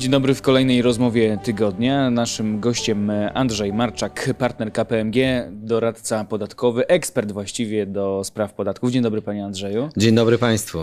Dzień dobry w kolejnej rozmowie tygodnia. Naszym gościem Andrzej Marczak, partner KPMG, doradca podatkowy, ekspert właściwie do spraw podatków. Dzień dobry panie Andrzeju. Dzień dobry państwu.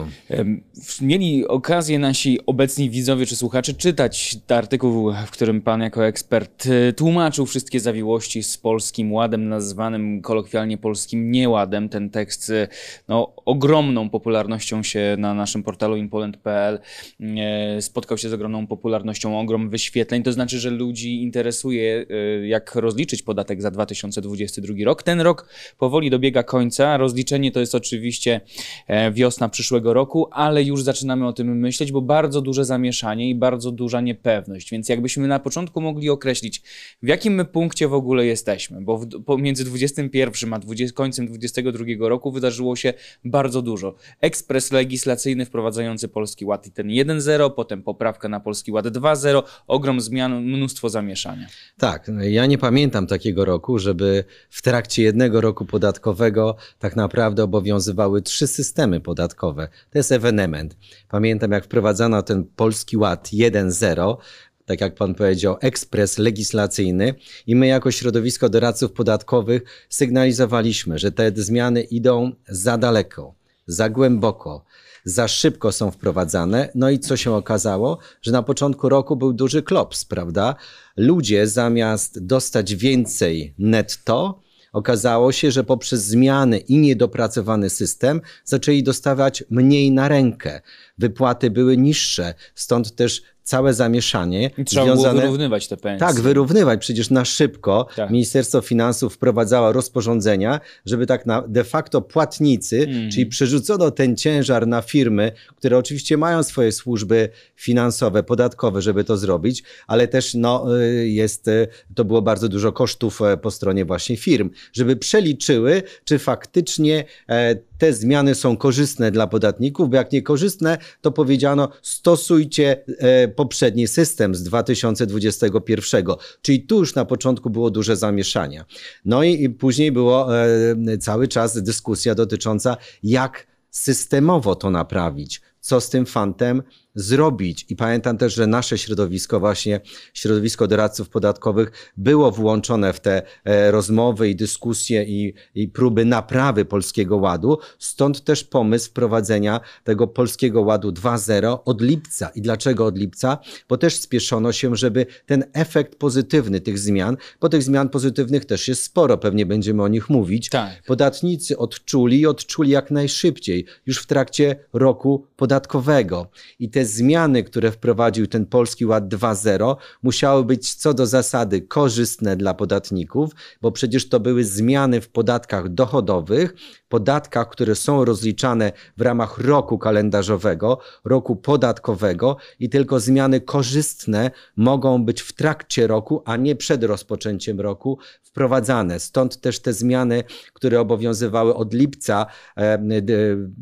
Mieli okazję nasi obecni widzowie czy słuchacze czytać artykuł, w którym pan jako ekspert e, tłumaczył wszystkie zawiłości z polskim ładem, nazwanym kolokwialnie polskim nieładem. Ten tekst e, no, ogromną popularnością się na naszym portalu inpoland.pl e, spotkał się z ogromną popularnością popularnością, ogrom wyświetleń. To znaczy, że ludzi interesuje, y, jak rozliczyć podatek za 2022 rok. Ten rok powoli dobiega końca. Rozliczenie to jest oczywiście e, wiosna przyszłego roku, ale już zaczynamy o tym myśleć, bo bardzo duże zamieszanie i bardzo duża niepewność. Więc jakbyśmy na początku mogli określić, w jakim my punkcie w ogóle jesteśmy, bo w, pomiędzy 21 a 20, końcem 2022 roku wydarzyło się bardzo dużo. Ekspres legislacyjny wprowadzający Polski Ład i ten 1.0, potem poprawka na Polski Ład 2.0, ogrom zmian, mnóstwo zamieszania. Tak, no ja nie pamiętam takiego roku, żeby w trakcie jednego roku podatkowego tak naprawdę obowiązywały trzy systemy podatkowe. To jest ewenement. Pamiętam, jak wprowadzano ten Polski Ład 1.0, tak jak pan powiedział, ekspres legislacyjny i my jako środowisko doradców podatkowych sygnalizowaliśmy, że te zmiany idą za daleko, za głęboko za szybko są wprowadzane. No i co się okazało? Że na początku roku był duży klops, prawda? Ludzie zamiast dostać więcej netto, okazało się, że poprzez zmiany i niedopracowany system zaczęli dostawać mniej na rękę. Wypłaty były niższe, stąd też całe zamieszanie. I trzeba związane... było wyrównywać te pensje. Tak, wyrównywać. Przecież na szybko tak. Ministerstwo Finansów wprowadzało rozporządzenia, żeby tak na de facto płatnicy, mm. czyli przerzucono ten ciężar na firmy, które oczywiście mają swoje służby finansowe, podatkowe, żeby to zrobić, ale też no, y, jest, y, to było bardzo dużo kosztów e, po stronie właśnie firm, żeby przeliczyły, czy faktycznie e, te zmiany są korzystne dla podatników, bo jak niekorzystne, to powiedziano stosujcie e, poprzedni system z 2021, czyli tu już na początku było duże zamieszania. No i później było e, cały czas dyskusja dotycząca jak systemowo to naprawić, co z tym fantem zrobić. I pamiętam też, że nasze środowisko, właśnie środowisko doradców podatkowych, było włączone w te e, rozmowy i dyskusje i, i próby naprawy Polskiego Ładu. Stąd też pomysł wprowadzenia tego Polskiego Ładu 2.0 od lipca. I dlaczego od lipca? Bo też spieszono się, żeby ten efekt pozytywny tych zmian, bo tych zmian pozytywnych też jest sporo, pewnie będziemy o nich mówić. Tak. Podatnicy odczuli i odczuli jak najszybciej, już w trakcie roku podatkowego. I te zmiany, które wprowadził ten Polski Ład 2.0, musiały być co do zasady korzystne dla podatników, bo przecież to były zmiany w podatkach dochodowych, podatkach, które są rozliczane w ramach roku kalendarzowego, roku podatkowego i tylko zmiany korzystne mogą być w trakcie roku, a nie przed rozpoczęciem roku wprowadzane. Stąd też te zmiany, które obowiązywały od lipca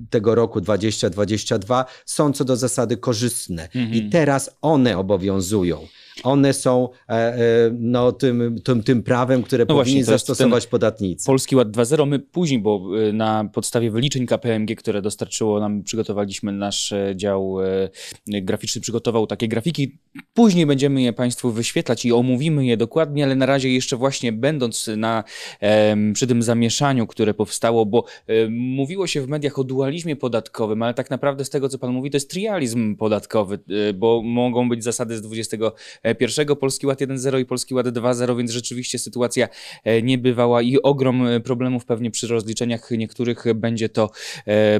tego roku 2022 są co do zasady korzystne mhm. i teraz one obowiązują one są e, e, no, tym, tym, tym prawem, które no powinni właśnie, zastosować podatnicy. Polski Ład 2.0 my później, bo e, na podstawie wyliczeń KPMG, które dostarczyło nam, przygotowaliśmy nasz dział graficzny, przygotował takie grafiki. Później będziemy je Państwu wyświetlać i omówimy je dokładnie, ale na razie jeszcze właśnie będąc na, przy tym zamieszaniu, które powstało, bo mówiło się w mediach o dualizmie podatkowym, ale tak naprawdę z tego, co Pan mówi, to jest trializm podatkowy, bo mogą być zasady z 20 E, pierwszego, Polski Ład 1.0 i Polski Ład 2.0, więc rzeczywiście sytuacja e, nie bywała i ogrom e, problemów pewnie przy rozliczeniach niektórych będzie to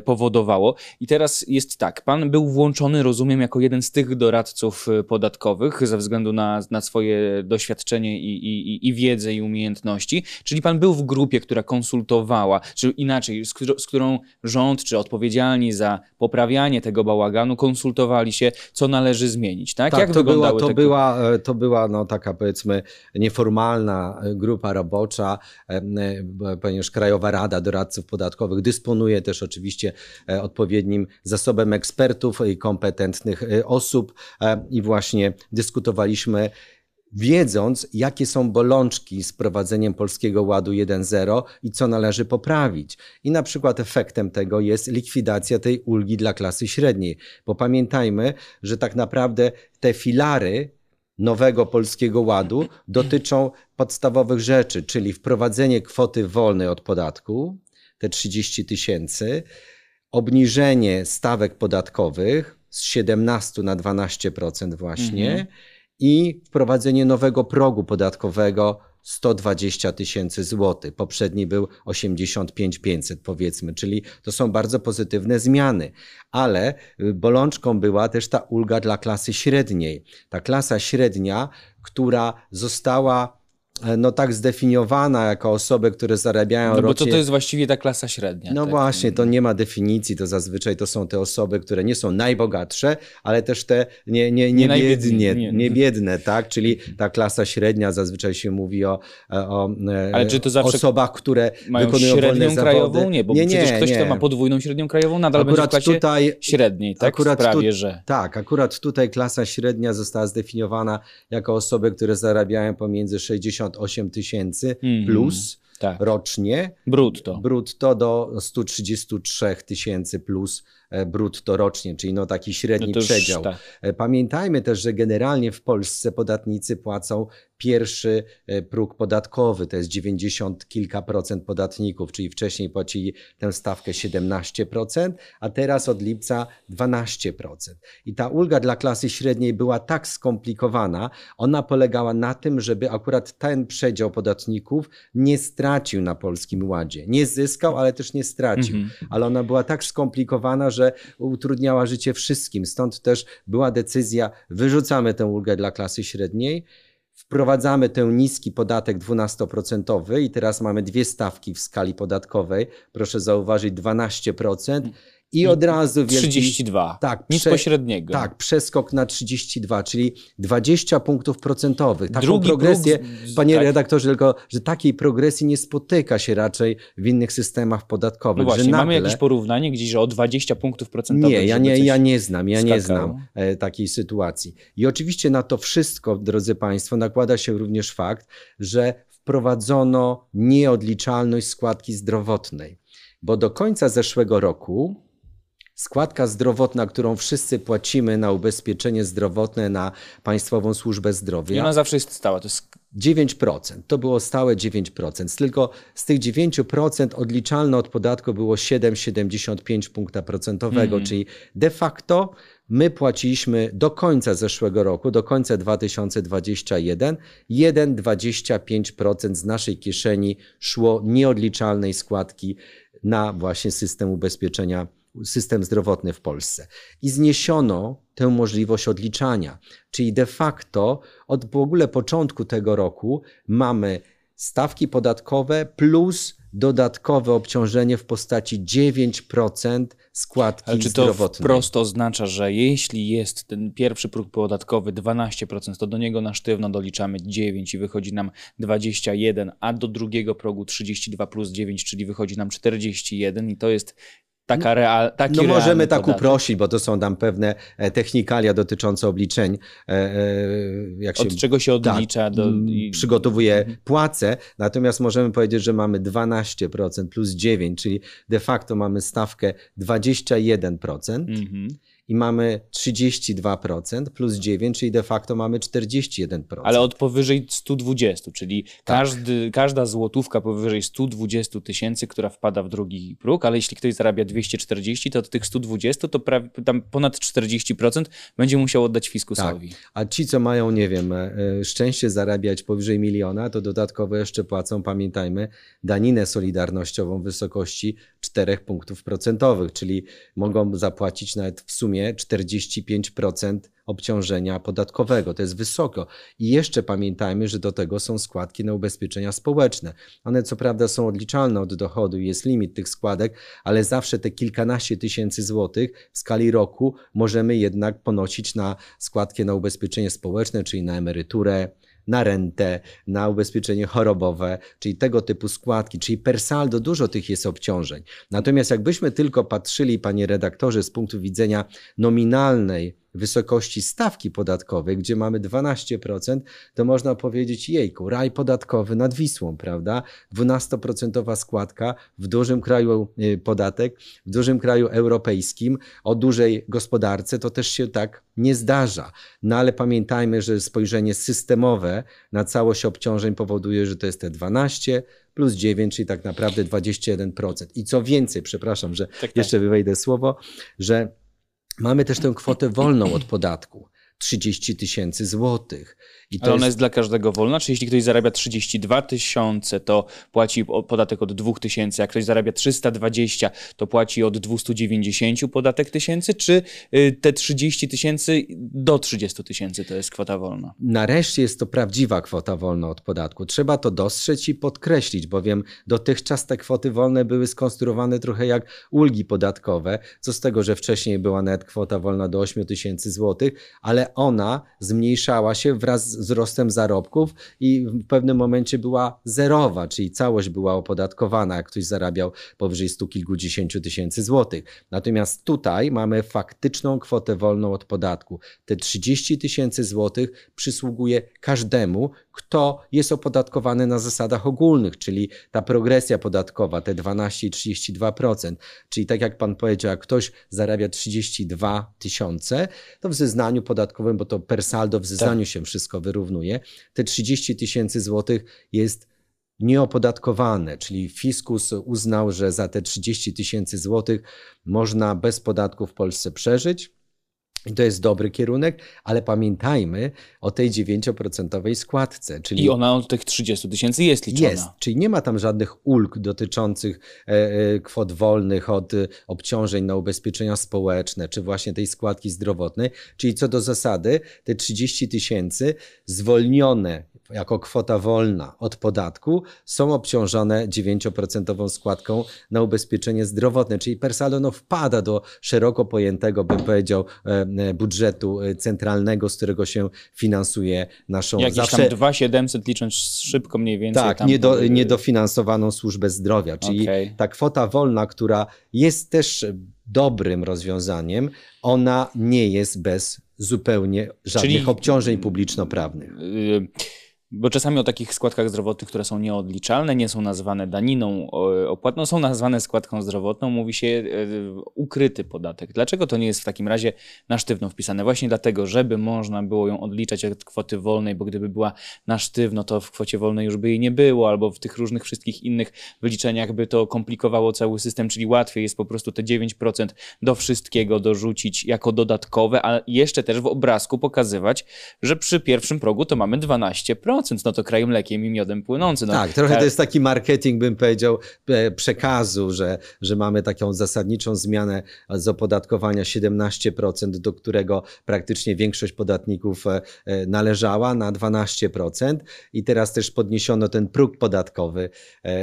powodowało. I teraz jest tak, pan był włączony, rozumiem, jako jeden z tych doradców podatkowych ze względu na, na swoje doświadczenie i, i, i wiedzę i umiejętności, czyli pan był w grupie, która konsultowała, czy inaczej, z, z którą rząd czy odpowiedzialni za poprawianie tego bałaganu konsultowali się, co należy zmienić, tak? tak Jak to była, to tego? była E, to była no, taka powiedzmy nieformalna grupa robocza, e, ponieważ Krajowa Rada Doradców Podatkowych dysponuje też oczywiście e, odpowiednim zasobem ekspertów i kompetentnych osób i właśnie dyskutowaliśmy wiedząc, jakie są bolączki z prowadzeniem Polskiego Ładu 1.0 i co należy poprawić. I na przykład efektem tego jest likwidacja tej ulgi dla klasy średniej. Bo pamiętajmy, że tak naprawdę te filary nowego Polskiego Ładu dotyczą podstawowych rzeczy, czyli wprowadzenie kwoty wolnej od podatku, te 30 tysięcy, obniżenie stawek podatkowych z 17 na 12% właśnie mhm. i wprowadzenie nowego progu podatkowego 120 tysięcy złotych. Poprzedni był 85 500 powiedzmy, czyli to są bardzo pozytywne zmiany. Ale y, bolączką była też ta ulga dla klasy średniej. Ta klasa średnia, która została E, no tak zdefiniowana jako osoby, które zarabiają no, bo to, to jest właściwie ta klasa średnia. No tak? właśnie, to mm. nie ma definicji, to zazwyczaj to są te osoby, które nie są najbogatsze, ale też te nie, nie, nie, nie, biednie, nie. nie biedne, tak? Czyli ta klasa średnia zazwyczaj się mówi o, e, o e, ale czy to zawsze osobach, które mają wykonują średnią wolne krajową? Zawody. Nie, bo nie, nie, przecież ktoś, nie. kto ma podwójną średnią krajową, nadal akurat będzie w tutaj, średniej, tak? Akurat prawie, tu, że... Tak, akurat tutaj klasa średnia została zdefiniowana jako osoby, które zarabiają pomiędzy 60 168 tysięcy mm. plus tak. rocznie. Brutto. Brutto do 133 tysięcy plus e, brutto rocznie, czyli no taki średni no już, przedział. Tak. E, pamiętajmy też, że generalnie w Polsce podatnicy płacą pierwszy e, próg podatkowy, to jest 90 kilka procent podatników, czyli wcześniej płacili tę stawkę 17%, a teraz od lipca 12%. I ta ulga dla klasy średniej była tak skomplikowana, ona polegała na tym, żeby akurat ten przedział podatników nie stracił na Polskim Ładzie. Nie zyskał, ale też nie stracił. Mhm. Ale ona była tak skomplikowana, że utrudniała życie wszystkim. Stąd też była decyzja, wyrzucamy tę ulgę dla klasy średniej, wprowadzamy ten niski podatek 12% i teraz mamy dwie stawki w skali podatkowej. Proszę zauważyć 12% i od razu wielki, 32. Tak, nic prze, pośredniego. Tak, przeskok na 32, czyli 20 punktów procentowych. Taką Drugi progresję, próg, panie tak. redaktorze, tylko że takiej progresji nie spotyka się raczej w innych systemach podatkowych. No właśnie, że nagle... mamy jakieś porównanie gdzieś, że o 20 punktów procentowych. Nie, ja nie, ja nie znam, ja skakało. nie znam e, takiej sytuacji. I oczywiście na to wszystko, drodzy Państwo, nakłada się również fakt, że wprowadzono nieodliczalność składki zdrowotnej. Bo do końca zeszłego roku Składka zdrowotna, którą wszyscy płacimy na ubezpieczenie zdrowotne, na Państwową Służbę Zdrowia. I ona zawsze jest stała. To jest 9%. To było stałe 9%. Tylko z tych 9% odliczalne od podatku było 7,75 punkta procentowego, mm. czyli de facto my płaciliśmy do końca zeszłego roku, do końca 2021, 1,25% z naszej kieszeni szło nieodliczalnej składki na właśnie system ubezpieczenia system zdrowotny w Polsce. I zniesiono tę możliwość odliczania. Czyli de facto od w ogóle początku tego roku mamy stawki podatkowe plus dodatkowe obciążenie w postaci 9% składki Ale czy to wprost oznacza, że jeśli jest ten pierwszy próg podatkowy 12%, to do niego na sztywno doliczamy 9 i wychodzi nam 21, a do drugiego progu 32 plus 9, czyli wychodzi nam 41 i to jest taka real, taki No możemy tak podatek. uprościć, bo to są tam pewne e, technikalia dotyczące obliczeń. E, e, jak się, Od czego się tak, odlicza? Tak, do... Przygotowuje mhm. płacę, natomiast możemy powiedzieć, że mamy 12% plus 9, czyli de facto mamy stawkę 21%. Mhm i mamy 32% plus 9, czyli de facto mamy 41%. Ale od powyżej 120, czyli tak. każdy, każda złotówka powyżej 120 tysięcy, która wpada w drugi próg, ale jeśli ktoś zarabia 240, to od tych 120 to prawie, tam ponad 40% będzie musiał oddać fiskusowi. Tak. A ci, co mają, nie wiem, e, szczęście zarabiać powyżej miliona, to dodatkowo jeszcze płacą, pamiętajmy, daninę solidarnościową w wysokości 4 punktów procentowych, czyli mogą zapłacić nawet w sumie sumie 45% obciążenia podatkowego. To jest wysoko. I jeszcze pamiętajmy, że do tego są składki na ubezpieczenia społeczne. One co prawda są odliczalne od dochodu jest limit tych składek, ale zawsze te kilkanaście tysięcy złotych w skali roku możemy jednak ponosić na składkę na ubezpieczenie społeczne, czyli na emeryturę, na rentę, na ubezpieczenie chorobowe, czyli tego typu składki, czyli per saldo dużo tych jest obciążeń. Natomiast jakbyśmy tylko patrzyli, panie redaktorze, z punktu widzenia nominalnej wysokości stawki podatkowej, gdzie mamy 12%, to można powiedzieć, jejku, raj podatkowy nad Wisłą, prawda? 12% składka w dużym kraju y, podatek, w dużym kraju europejskim, o dużej gospodarce, to też się tak nie zdarza. No ale pamiętajmy, że spojrzenie systemowe na całość obciążeń powoduje, że to jest te 12 plus 9, czyli tak naprawdę 21%. I co więcej, przepraszam, że tak, tak. jeszcze wywejdę słowo, że mamy też tę kwotę wolną od podatku. 30 tysięcy złotych. I to Ale ona jest... jest dla każdego wolna? Czy jeśli ktoś zarabia 32 tysiące, to płaci podatek od 2 tysięcy, jak ktoś zarabia 320, to płaci od 290 podatek tysięcy, czy y, te 30 tysięcy do 30 tysięcy to jest kwota wolna? Nareszcie jest to prawdziwa kwota wolna od podatku. Trzeba to dostrzec i podkreślić, bowiem dotychczas te kwoty wolne były skonstruowane trochę jak ulgi podatkowe, co z tego, że wcześniej była nawet kwota wolna do 8 tysięcy złotych, ale ona zmniejszała się wraz z wzrostem zarobków i w pewnym momencie była zerowa, czyli całość była opodatkowana, jak ktoś zarabiał powyżej stu kilkudziesięciu tysięcy złotych. Natomiast tutaj mamy faktyczną kwotę wolną od podatku. Te 30 tysięcy złotych przysługuje każdemu, kto jest opodatkowany na zasadach ogólnych, czyli ta progresja podatkowa, te 12 i 32%. Czyli tak jak pan powiedział, jak ktoś zarabia 32 tysiące, to w zeznaniu podatkowym, bo to per saldo w zeznaniu tak. się wszystko wyrównuje, te 30 tysięcy złotych jest nieopodatkowane, czyli fiskus uznał, że za te 30 tysięcy złotych można bez podatku w Polsce przeżyć. I to jest dobry kierunek, ale pamiętajmy o tej 9% składce. Czyli I ona od tych 30 tysięcy jest liczona. Jest, czyli nie ma tam żadnych ulg dotyczących e, e, kwot wolnych od e, obciążeń na ubezpieczenia społeczne, czy właśnie tej składki zdrowotnej. Czyli co do zasady, te 30 tysięcy zwolnione jako kwota wolna od podatku są obciążone 9% składką na ubezpieczenie zdrowotne, czyli Persalono wpada do szeroko pojętego, bym powiedział, e, budżetu e, centralnego, z którego się finansuje naszą... Jakieś zawsze... tam 2700 licząc szybko mniej więcej. Tak, niedo, niedofinansowaną służbę zdrowia, czyli okay. ta kwota wolna, która jest też dobrym rozwiązaniem, ona nie jest bez zupełnie żadnych czyli... obciążeń publiczno-prawnych. Yy bo czasami o takich składkach zdrowotnych, które są nieodliczalne, nie są nazywane daniną opłatną, są nazywane składką zdrowotną, mówi się e, ukryty podatek. Dlaczego to nie jest w takim razie na sztywno wpisane? Właśnie dlatego, żeby można było ją odliczać od kwoty wolnej, bo gdyby była na sztywno, to w kwocie wolnej już by jej nie było, albo w tych różnych wszystkich innych wyliczeniach by to komplikowało cały system, czyli łatwiej jest po prostu te 9% do wszystkiego dorzucić jako dodatkowe, a jeszcze też w obrazku pokazywać, że przy pierwszym progu to mamy 12% no to krajem mlekiem i miodem płynący. No, tak, trochę to jest taki marketing, bym powiedział, e, przekazu, że, że mamy taką zasadniczą zmianę z opodatkowania 17%, do którego praktycznie większość podatników e, e, należała na 12% i teraz też podniesiono ten próg podatkowy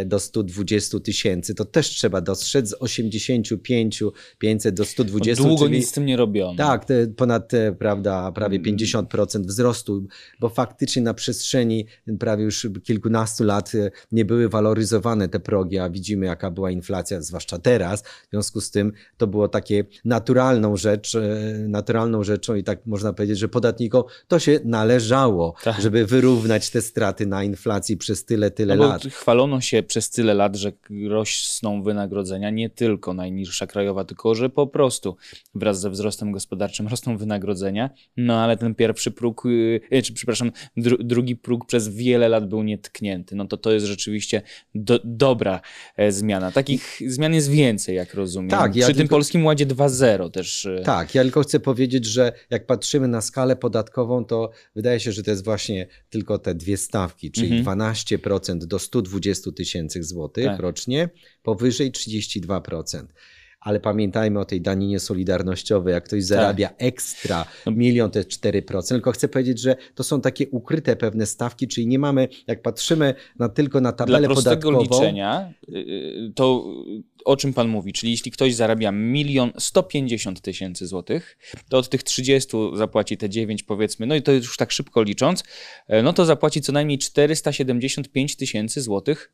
do 120 tysięcy. To też trzeba dostrzec z 85, 500 do 120. Długo czyli, nic z tym nie robiono. Tak, ponad prawda, prawie 50% mm. wzrostu, bo faktycznie na przestrzeni przestrzeni prawie już kilkunastu lat e, nie były waloryzowane te progi, a widzimy jaka była inflacja, zwłaszcza teraz. W związku z tym to było takie naturalną rzecz, e, naturalną rzeczą i tak można powiedzieć, że podatnikom to się należało, tak. żeby wyrównać te straty na inflacji przez tyle, tyle no lat. Chwalono się przez tyle lat, że rosną wynagrodzenia, nie tylko najniższa krajowa, tylko że po prostu wraz ze wzrostem gospodarczym rosną wynagrodzenia, no ale ten pierwszy próg, e, czy przepraszam, dru, drugi próg przez wiele lat był nietknięty. No to to jest rzeczywiście do, dobra e, zmiana. Takich zmian jest więcej, jak rozumiem. Tak, ja Przy tylko... tym Polskim Ładzie 2.0 też. E, tak, ja tylko chcę powiedzieć, że jak patrzymy na skalę podatkową, to wydaje się, że to jest właśnie tylko te dwie stawki, czyli mhm. 12% do 120 tysięcy złotych tak. rocznie, powyżej 32% ale pamiętajmy o tej daninie solidarnościowej, jak ktoś zarabia tak. ekstra no. milion, to jest 4%. Tylko chcę powiedzieć, że to są takie ukryte pewne stawki, czyli nie mamy, jak patrzymy na, tylko na tabelę Dla podatkową. liczenia, y, y, to o czym pan mówi? Czyli jeśli ktoś zarabia milion 150 tysięcy złotych, to od tych 30 zapłaci te 9 powiedzmy, no i to już tak szybko licząc, e, no to zapłaci co najmniej 475 tysięcy złotych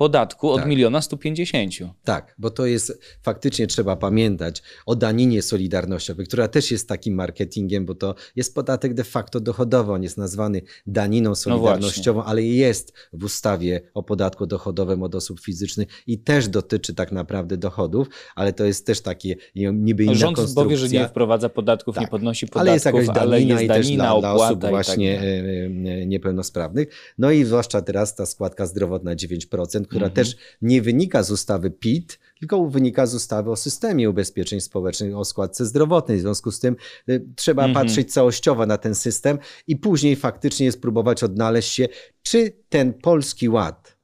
podatku od tak. miliona 150. Tak, bo to jest faktycznie trzeba pamiętać o daninie solidarnościowej, która też jest takim marketingiem, bo to jest podatek de facto dochodowy. On jest nazwany daniną no solidarnościową, no ale jest w ustawie o podatku dochodowym od osób fizycznych i też dotyczy tak naprawdę dochodów, ale to jest też takie niby inna Rząd konstrukcja. powie, że nie wprowadza podatków, tak. nie podnosi podatków, ale jest jakaś danina, jest danina i też dla, dla osób tak właśnie tak niepełnosprawnych. No i zwłaszcza teraz ta składka zdrowotna 9%, która mhm. też nie wynika z ustawy PIT, tylko wynika z ustawy o systemie ubezpieczeń społecznych, o składce zdrowotnej. W związku z tym y, trzeba mhm. patrzeć całościowo na ten system i później faktycznie spróbować odnaleźć się, czy ten polski ład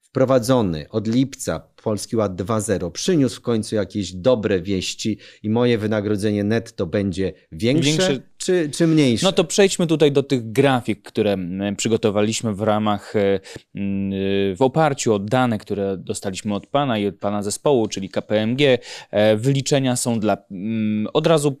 wprowadzony od lipca Polski Ład 2.0 przyniósł w końcu jakieś dobre wieści i moje wynagrodzenie netto będzie większe, większe, Czy, czy mniejsze? No to przejdźmy tutaj do tych grafik, które przygotowaliśmy w ramach, e, w oparciu o dane, które dostaliśmy od Pana i od Pana zespołu, czyli KPMG. E, wyliczenia są dla od razu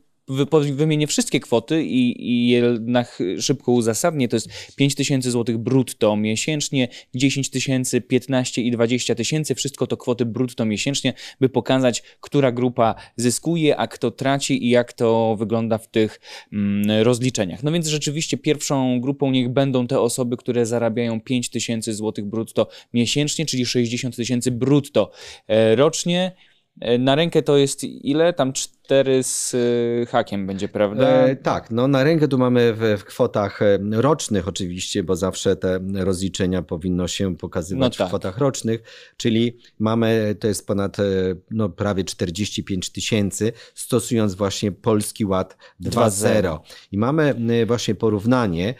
wymienię wszystkie kwoty i, i jednak szybko uzasadnię. To jest 5 tysięcy złotych brutto miesięcznie, 10 tysięcy, 15 i 20 tysięcy. Wszystko to kwoty brutto miesięcznie, by pokazać, która grupa zyskuje, a kto traci i jak to wygląda w tych mm, rozliczeniach. No więc rzeczywiście pierwszą grupą niech będą te osoby, które zarabiają 5 tysięcy złotych brutto miesięcznie, czyli 60 tysięcy brutto e, rocznie. E, na rękę to jest ile? Tam 4 z e, hakiem będzie, prawda? E, tak, no na rękę tu mamy w, w, kwotach e, rocznych oczywiście, bo zawsze te rozliczenia powinno się pokazywać no tak. w kwotach rocznych, czyli mamy, to jest ponad no, prawie 45 tysięcy, stosując właśnie Polski Ład 2.0. I mamy właśnie porównanie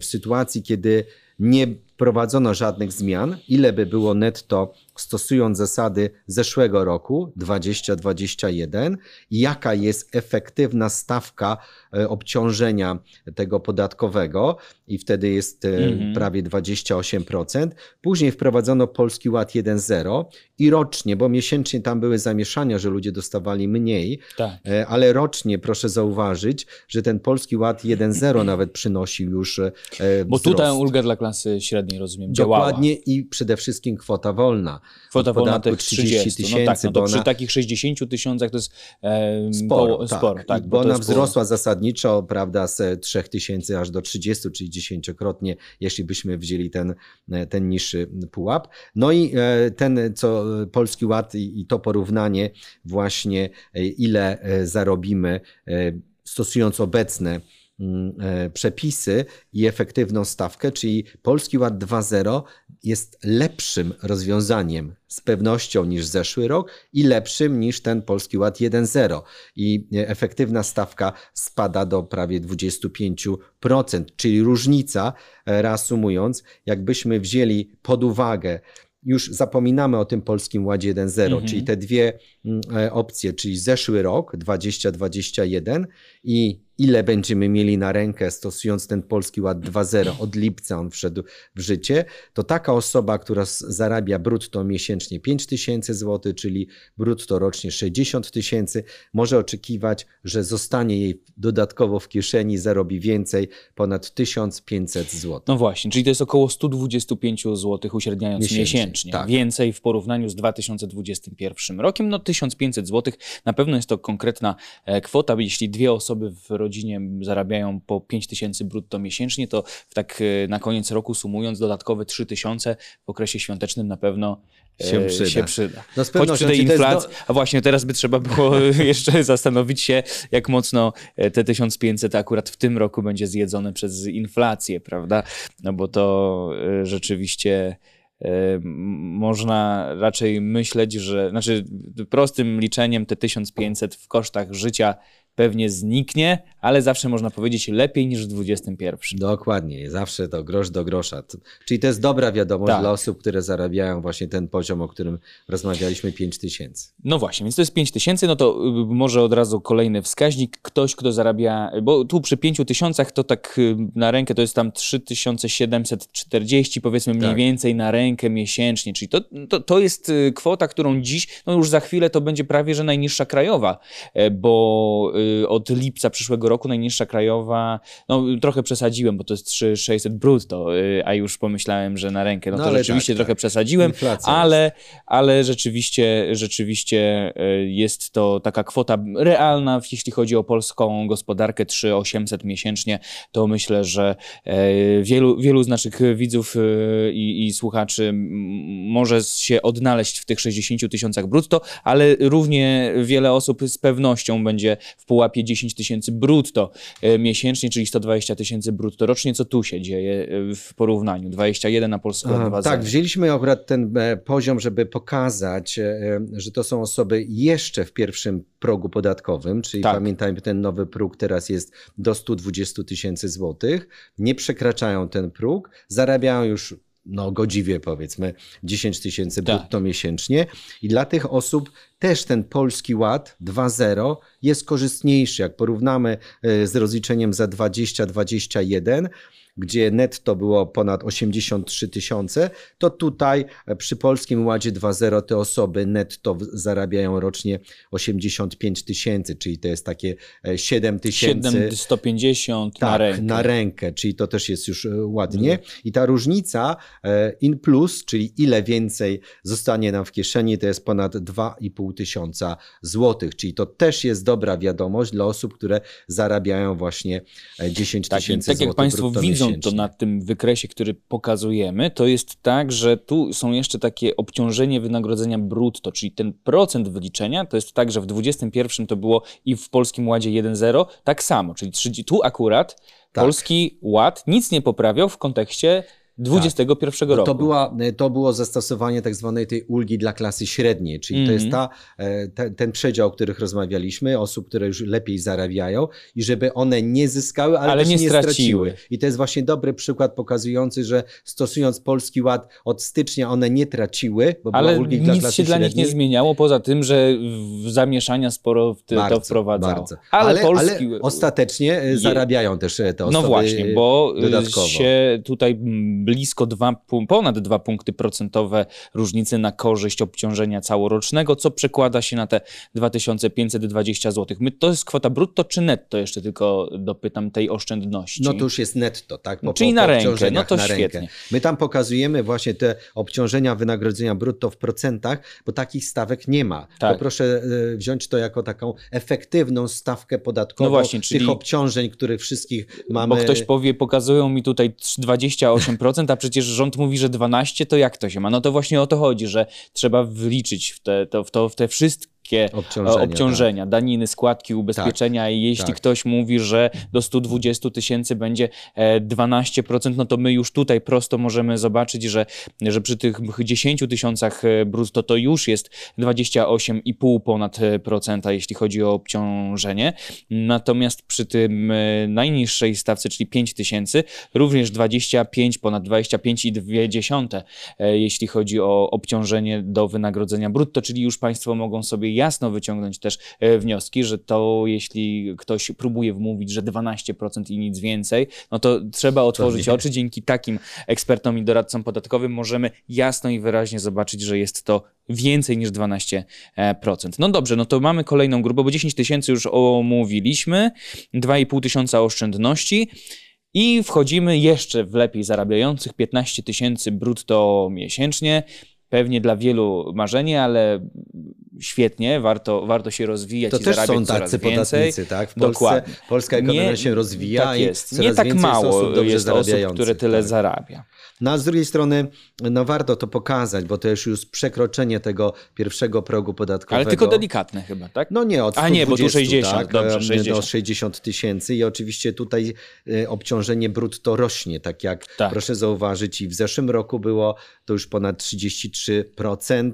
w sytuacji, kiedy nie wprowadzono żadnych zmian, ile by było netto stosując zasady zeszłego roku 2021 i jaka jest efektywna stawka e, obciążenia tego podatkowego i wtedy jest mm -hmm. prawie 28%. Później wprowadzono Polski Ład 1.0 i rocznie, bo miesięcznie tam były zamieszania, że ludzie dostawali mniej, tak. E, ale rocznie proszę zauważyć, że ten Polski Ład 1.0 nawet przynosił już wzrost. Bo tutaj ulga dla klasy średniej, rozumiem, działała. Dokładnie i przede wszystkim kwota wolna. Kwota wolna tych 30 tysięcy. No tak, no to przy takich 60 tysiącach to jest e, sporo. Po, tak. sporo tak, bo, bo ona wzrosła zasadniczo prawda, z 3 tysięcy aż do 30, czyli dziesięciokrotnie, jeśli byśmy wzięli ten, e, ten niższy pułap. No i e, ten, co Polski Ład i, i to porównanie właśnie, e, ile zarobimy stosując obecne przepisy i efektywną stawkę, czyli Polski Ład 2.0 jest lepszym rozwiązaniem z pewnością niż zeszły rok i lepszym niż ten Polski Ład 1.0. I efektywna stawka spada do prawie 25%, czyli różnica, e, reasumując, jakbyśmy wzięli pod uwagę już zapominamy o tym polskim ładzie 1.0, mhm. czyli te dwie mm, e, opcje, czyli zeszły rok 2021 i ile będziemy mieli na rękę stosując ten polski ład 2.0 od lipca on wszedł w życie, to taka osoba, która zarabia brutto miesięcznie 5 tysięcy złotych, czyli brutto rocznie 60 tysięcy, może oczekiwać, że zostanie jej dodatkowo w kieszeni, zarobi więcej, ponad 1500 zł. No właśnie, czyli to jest około 125 zł uśredniając miesięcznie. miesięcznie. Tak. Więcej w porównaniu z 2021 rokiem. No 1500 zł na pewno jest to konkretna e, kwota, jeśli dwie osoby w rodzinie zarabiają po 5 tysięcy brutto miesięcznie, to tak e, na koniec roku sumując dodatkowe 3 tysiące w okresie świątecznym na pewno e, się przyda. Się przyda. No z Choć przy tej inflacji, do... a właśnie teraz by trzeba było jeszcze zastanowić się, jak mocno e, te 1500 akurat w tym roku będzie zjedzone przez inflację, prawda? No bo to rzeczywiście można raczej myśleć, że, znaczy prostym liczeniem te 1500 w kosztach życia pewnie zniknie, ale zawsze można powiedzieć lepiej niż w XXI. Dokładnie, zawsze to grosz do grosza. Czyli to jest dobra wiadomość tak. dla osób, które zarabiają właśnie ten poziom, o którym rozmawialiśmy, 5 tysięcy. No właśnie, więc to jest 5 tysięcy, no to y, może od razu kolejny wskaźnik. Ktoś, kto zarabia, bo tu przy 5 tysiącach to tak y, na rękę to jest tam 3740 powiedzmy mniej tak. więcej na rękę miesięcznie, czyli to, to, to jest y, kwota, którą dziś, no już za chwilę to będzie prawie, że najniższa krajowa, e, bo od lipca przyszłego roku najniższa krajowa, no trochę przesadziłem, bo to jest 3600 brutto, a już pomyślałem, że na rękę, no, no to rzeczywiście tak, trochę tak. przesadziłem, ale, ale rzeczywiście, rzeczywiście jest to taka kwota realna, jeśli chodzi o polską gospodarkę, 3800 miesięcznie, to myślę, że wielu, wielu z naszych widzów i, i słuchaczy może się odnaleźć w tych 60 tysiącach brutto, ale równie wiele osób z pewnością będzie w pułapie 10 tysięcy brutto e, miesięcznie, czyli 120 tysięcy brutto rocznie. Co tu się dzieje e, w porównaniu? 21 na Polską, 2 Tak, wzięliśmy akurat ten e, poziom, żeby pokazać, że to są osoby jeszcze w pierwszym progu podatkowym, czyli tak. pamiętajmy, ten nowy próg teraz jest do 120 tysięcy złotych, nie przekraczają ten próg, zarabiają już no godziwie powiedzmy 10 tysięcy tak. brutto miesięcznie i dla tych osób też ten polski ład 2.0 jest korzystniejszy. Jak porównamy e, z rozliczeniem za 2021, gdzie netto było ponad 83 tysiące, to tutaj e, przy Polskim Ładzie 2.0 te osoby netto zarabiają rocznie 85 tysięcy, czyli to jest takie 7 e, tysięcy. 750 tak, na rękę. na rękę, czyli to też jest już e, ładnie. Mhm. I ta różnica in plus, czyli ile więcej zostanie nam w kieszeni, to jest ponad 2,5 tysiąca złotych, czyli to też jest dobra wiadomość dla osób, które zarabiają właśnie 10 tak, tysięcy tak, złotych. Tak jak Państwo widzą, to na tym wykresie, który pokazujemy, to jest tak, że tu są jeszcze takie obciążenie wynagrodzenia brutto, czyli ten procent wyliczenia, to jest tak, że w 21 to było i w Polskim Ładzie 1,0 tak samo, czyli tu akurat tak. Polski Ład nic nie poprawiał w kontekście 21 tak. roku. To, była, to było zastosowanie tak zwanej tej ulgi dla klasy średniej, czyli mm -hmm. to jest mhm. ta, e, te, ten przedział, o których rozmawialiśmy, osób, które już lepiej zarabiają i żeby one nie zyskały, ale, ale nie, nie straciły. straciły. I to jest właśnie dobry przykład pokazujący, że stosując Polski Ład od stycznia one nie traciły, bo ale była ulgi dla klasy średniej. nic się dla nich nie zmieniało, poza tym, że w zamieszania sporo w bardzo, to wprowadzało. Bardzo. Ale, ale, Polski... ale ostatecznie e, zarabiają też te no osoby No właśnie, bo dodatkowo. się tutaj blisko dwa, ponad 2 punkty procentowe różnicy na korzyść obciążenia całorocznego, co przekłada się na te 2520 zł. My, to jest kwota brutto czy netto? Jeszcze tylko dopytam tej oszczędności. No to już jest netto, tak? Po, Czyli po, na rękę, no to świetnie. Rękę. My tam pokazujemy właśnie te obciążenia wynagrodzenia brutto w procentach, bo takich stawek nie ma. Tak. To proszę e, wziąć to jako taką efektywną stawkę podatkową no właśnie, czyli... tych obciążeń, których wszystkich mamy. Bo ktoś powie, pokazują mi tutaj 28%, a przecież rząd mówi, że 12, to jak to się ma? No to właśnie o to chodzi, że trzeba wliczyć w te, to, w to, w te wszystkie wszystkie obciążenia, obciążenia tak. daniny, składki, ubezpieczenia tak, i jeśli tak. ktoś mówi, że do 120 tysięcy będzie 12%, e, no to my już tutaj prosto możemy zobaczyć, że, że przy tych 10 tysiącach e, brutto to już jest 28,5 ponad e, procenta, jeśli chodzi o obciążenie. Natomiast przy tym najniższej stawce, czyli 5 tysięcy, również 25, ponad 25,2, jeśli chodzi o obciążenie do wynagrodzenia brutto, czyli już Państwo mogą sobie jasno wyciągnąć też e, wnioski, że to jeśli ktoś próbuje wmówić, że 12% i nic więcej, no to trzeba otworzyć oczy. Dzięki takim ekspertom i doradcom podatkowym możemy jasno i wyraźnie zobaczyć, że jest to więcej niż 12%. No dobrze, no to mamy kolejną grupę, bo 10 tysięcy już omówiliśmy, 2,5 tysiąca oszczędności. I wchodzimy jeszcze w lepiej zarabiających 15 tysięcy brutto miesięcznie. Pewnie dla wielu marzenie, ale świetnie, warto, warto się rozwijać to i też są tacy podatnicy, tak? W Polsce, Dokładnie. Polska ekonomia nie, się rozwija tak jest. i nie tak mało jest osób, które tyle tak. zarabia. No a z drugiej strony, no warto to pokazać, bo to już już przekroczenie tego pierwszego progu podatkowego. Ale tylko delikatne chyba, tak? No nie, od 120, A nie, bo tu 60, tak, dobrze, 60. do 60 tysięcy i oczywiście tutaj y, obciążenie brutto rośnie, tak jak tak. proszę zauważyć i w zeszłym roku było to już ponad 33%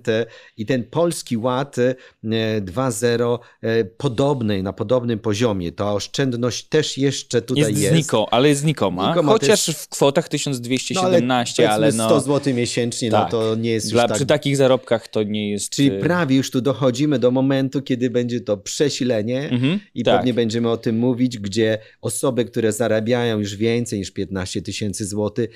i ten polski ład 2.0 y, y, podobny, na podobnym poziomie, ta oszczędność też jeszcze tutaj jest. Jest zniko, ale jest znikoma, znikoma chociaż jest... w kwotach 1217 no, 15, ale no... 100 zł miesięcznie, no tak. no to nie jest Dla, już tak... Przy takich zarobkach to nie jest... Czyli y, prawie już tu dochodzimy do momentu, kiedy będzie to przesilenie mhm, i tak. pewnie będziemy o tym mówić, gdzie osoby, które zarabiają już więcej niż 15 tysięcy złotych,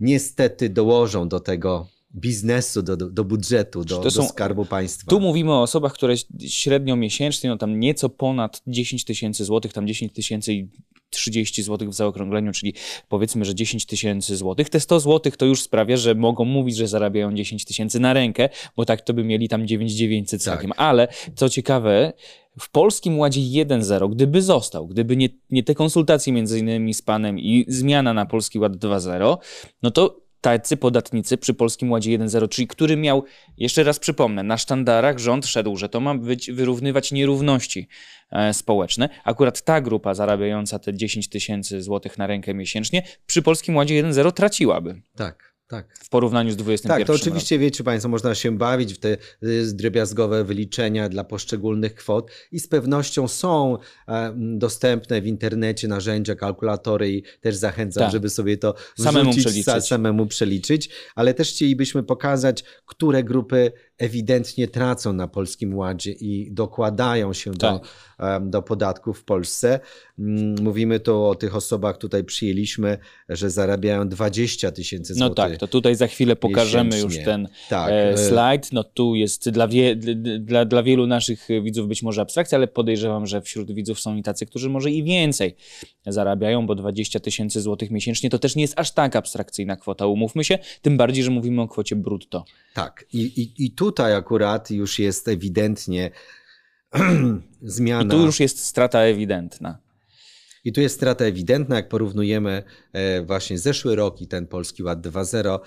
niestety dołożą do tego biznesu, do, do budżetu, do, są, do skarbu państwa. Tu mówimy o osobach, które średnio miesięcznie, no tam nieco ponad 10 tysięcy złotych, tam 10 tysięcy 30 zł w zaokrągleniu, czyli powiedzmy, że 10 tysięcy złotych. Te 100 złotych to już sprawia, że mogą mówić, że zarabiają 10 tysięcy na rękę, bo tak to by mieli tam 9900 całkiem. Tak. Ale co ciekawe, w Polskim Ładzie 1.0, gdyby został, gdyby nie, nie te konsultacje między innymi z panem i zmiana na Polski Ład 2.0, no to tacy podatnicy przy Polskim Ładzie 1.0, czyli który miał, jeszcze raz przypomnę, na sztandarach rząd szedł, że to ma być, wyrównywać nierówności e, społeczne. Akurat ta grupa zarabiająca te 10 tysięcy złotych na rękę miesięcznie przy Polskim Ładzie 1.0 traciłaby. Tak tak. w porównaniu z 21 Tak, to oczywiście rokiem. wiecie Państwo, można się bawić w te y, drobiazgowe wyliczenia dla poszczególnych kwot i z pewnością są e, dostępne w internecie narzędzia, kalkulatory i też zachęcam, tak. żeby sobie to samemu przeliczyć. samemu przeliczyć, ale też chcielibyśmy pokazać, które grupy ewidentnie tracą na Polskim Ładzie i dokładają się tak. do, do podatków w Polsce. Mm, mówimy tu o tych osobach, tutaj przyjęliśmy, że zarabiają 20 tysięcy złotych. No tak, to tutaj za chwilę pokażemy miesięcznie. już ten tak. e, e slajd. No tu jest dla, wie, dla, dla wielu naszych widzów być może abstrakcja, ale podejrzewam, że wśród widzów są i tacy, którzy może i więcej zarabiają, bo 20 tysięcy złotych miesięcznie to też nie jest aż tak abstrakcyjna kwota, umówmy się, tym bardziej, że mówimy o kwocie brutto. Tak, i, i, i tutaj akurat już jest ewidentnie zmiana. I tu już jest strata ewidentna. I tu jest strata ewidentna, jak porównujemy e, właśnie zeszły rok i ten Polski Ład 2.0,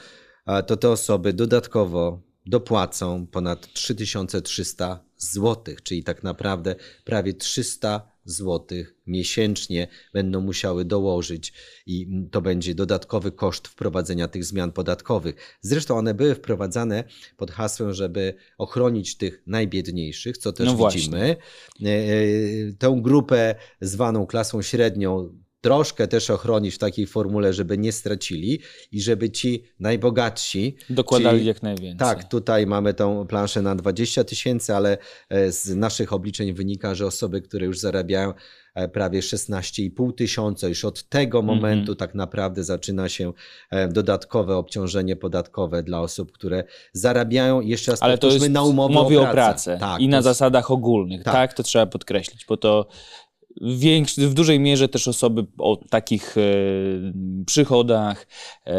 to te osoby dodatkowo dopłacą ponad 3300 zł, czyli tak naprawdę prawie 300 złotych miesięcznie będą musiały dołożyć i to będzie dodatkowy koszt wprowadzenia tych zmian podatkowych. Zresztą one były wprowadzane pod hasłem, żeby ochronić tych najbiedniejszych, co też no widzimy. Właśnie. E, tę grupę zwaną klasą średnią troszkę też ochronić w takiej formule, żeby nie stracili i żeby ci najbogatsi dokładali czyli, jak najwięcej. Tak, tutaj mamy tą planszę na 20 tysięcy, ale e, z naszych obliczeń wynika, że osoby, które już zarabiają e, prawie 16,5 tysiąca, już od tego mhm. momentu mm -hmm. tak naprawdę zaczyna się e, dodatkowe obciążenie podatkowe dla osób, które zarabiają jeszcze raz Ale to jest na umowy o pracę, o pracę. Tak, i na jest... zasadach ogólnych, tak. tak, to trzeba podkreślić, bo to w dużej mierze też osoby o takich e, przychodach e,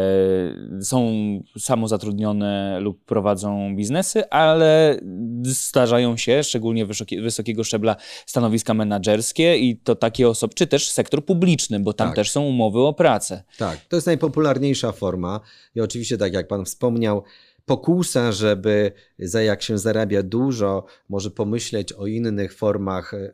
są samozatrudnione lub prowadzą biznesy, ale zdarzają się, szczególnie wysokie, wysokiego szczebla, stanowiska menedżerskie i to takie osoby, czy też sektor publiczny, bo tam tak. też są umowy o pracę. Tak, to jest najpopularniejsza forma i oczywiście, tak jak Pan wspomniał, pokusa, żeby za jak się zarabia dużo, może pomyśleć o innych formach e,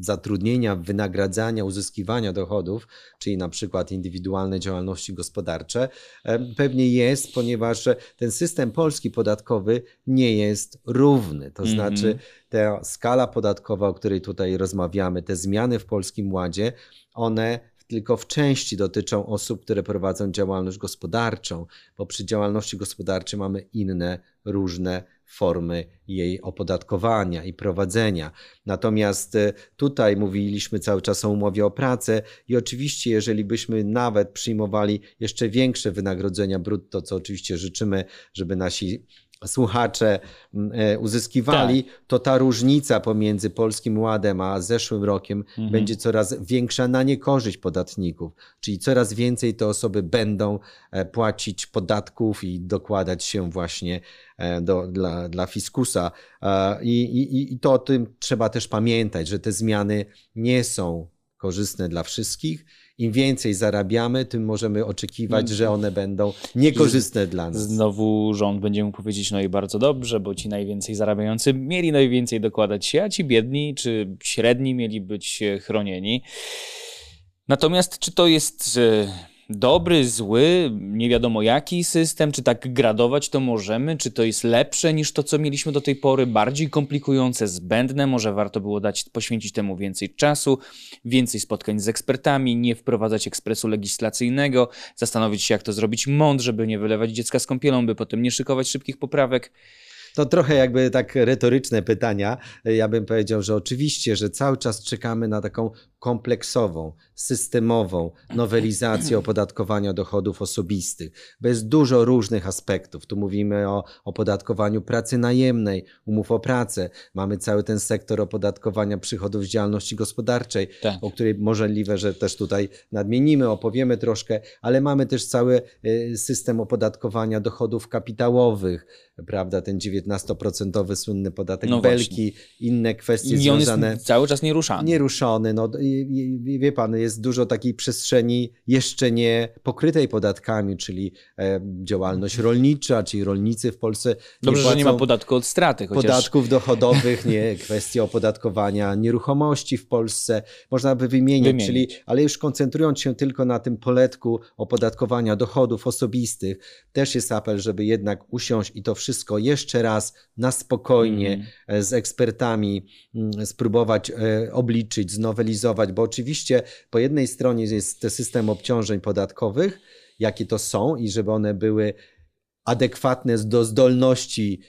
zatrudnienia, wynagradzania, uzyskiwania dochodów, czyli na przykład indywidualne działalności gospodarcze, e, pewnie jest, ponieważ ten system polski podatkowy nie jest równy. To mm -hmm. znaczy, ta skala podatkowa, o której tutaj rozmawiamy, te zmiany w polskim ładzie, one tylko w części dotyczą osób, które prowadzą działalność gospodarczą, bo przy działalności gospodarczej mamy inne, różne formy jej opodatkowania i prowadzenia. Natomiast e, tutaj mówiliśmy cały czas o umowie o pracę i oczywiście, jeżeli byśmy nawet przyjmowali jeszcze większe wynagrodzenia brutto, co oczywiście życzymy, żeby nasi słuchacze mm, e, uzyskiwali, tak. to ta różnica pomiędzy Polskim Ładem a zeszłym rokiem mhm. będzie coraz większa na niekorzyść podatników. Czyli coraz więcej te osoby będą e, płacić podatków i dokładać się właśnie e, do, dla, dla fiskusa. I, i, I to o tym trzeba też pamiętać, że te zmiany nie są korzystne dla wszystkich im więcej zarabiamy, tym możemy oczekiwać, że one będą niekorzystne dla nas. Znowu rząd będzie mógł powiedzieć, no i bardzo dobrze, bo ci najwięcej zarabiający mieli najwięcej dokładać się, a ci biedni czy średni mieli być chronieni. Natomiast czy to jest dobry, zły, nie wiadomo jaki system, czy tak gradować to możemy, czy to jest lepsze niż to, co mieliśmy do tej pory, bardziej komplikujące, zbędne, może warto było dać, poświęcić temu więcej czasu, więcej spotkań z ekspertami, nie wprowadzać ekspresu legislacyjnego, zastanowić się, jak to zrobić mądrze, żeby nie wylewać dziecka z kąpielą, by potem nie szykować szybkich poprawek. To trochę jakby tak retoryczne pytania. Ja bym powiedział, że oczywiście, że cały czas czekamy na taką kompleksową, systemową nowelizację opodatkowania dochodów osobistych, bez dużo różnych aspektów. Tu mówimy o opodatkowaniu pracy najemnej, umów o pracę, mamy cały ten sektor opodatkowania przychodów z działalności gospodarczej, tak. o której możliwe, że też tutaj nadmienimy, opowiemy troszkę, ale mamy też cały y, system opodatkowania dochodów kapitałowych, prawda, ten 19% słynny podatek no Belki, właśnie. inne kwestie I związane. Jest cały czas nieruszany. Nieruszony, no wie pan, jest dużo takiej przestrzeni jeszcze nie pokrytej podatkami, czyli e, działalność rolnicza, czyli rolnicy w Polsce. Dobrze, nie że nie ma podatku od straty. Chociaż... Podatków dochodowych, nie, kwestie opodatkowania nieruchomości w Polsce, można by wymienić, wymienić, czyli, ale już koncentrując się tylko na tym poletku opodatkowania dochodów osobistych, też jest apel, żeby jednak usiąść i to wszystko jeszcze raz na spokojnie mm. z ekspertami mm, spróbować e, obliczyć, znowelizować, bo oczywiście po jednej stronie jest system obciążeń podatkowych, jakie to są i żeby one były adekwatne do zdolności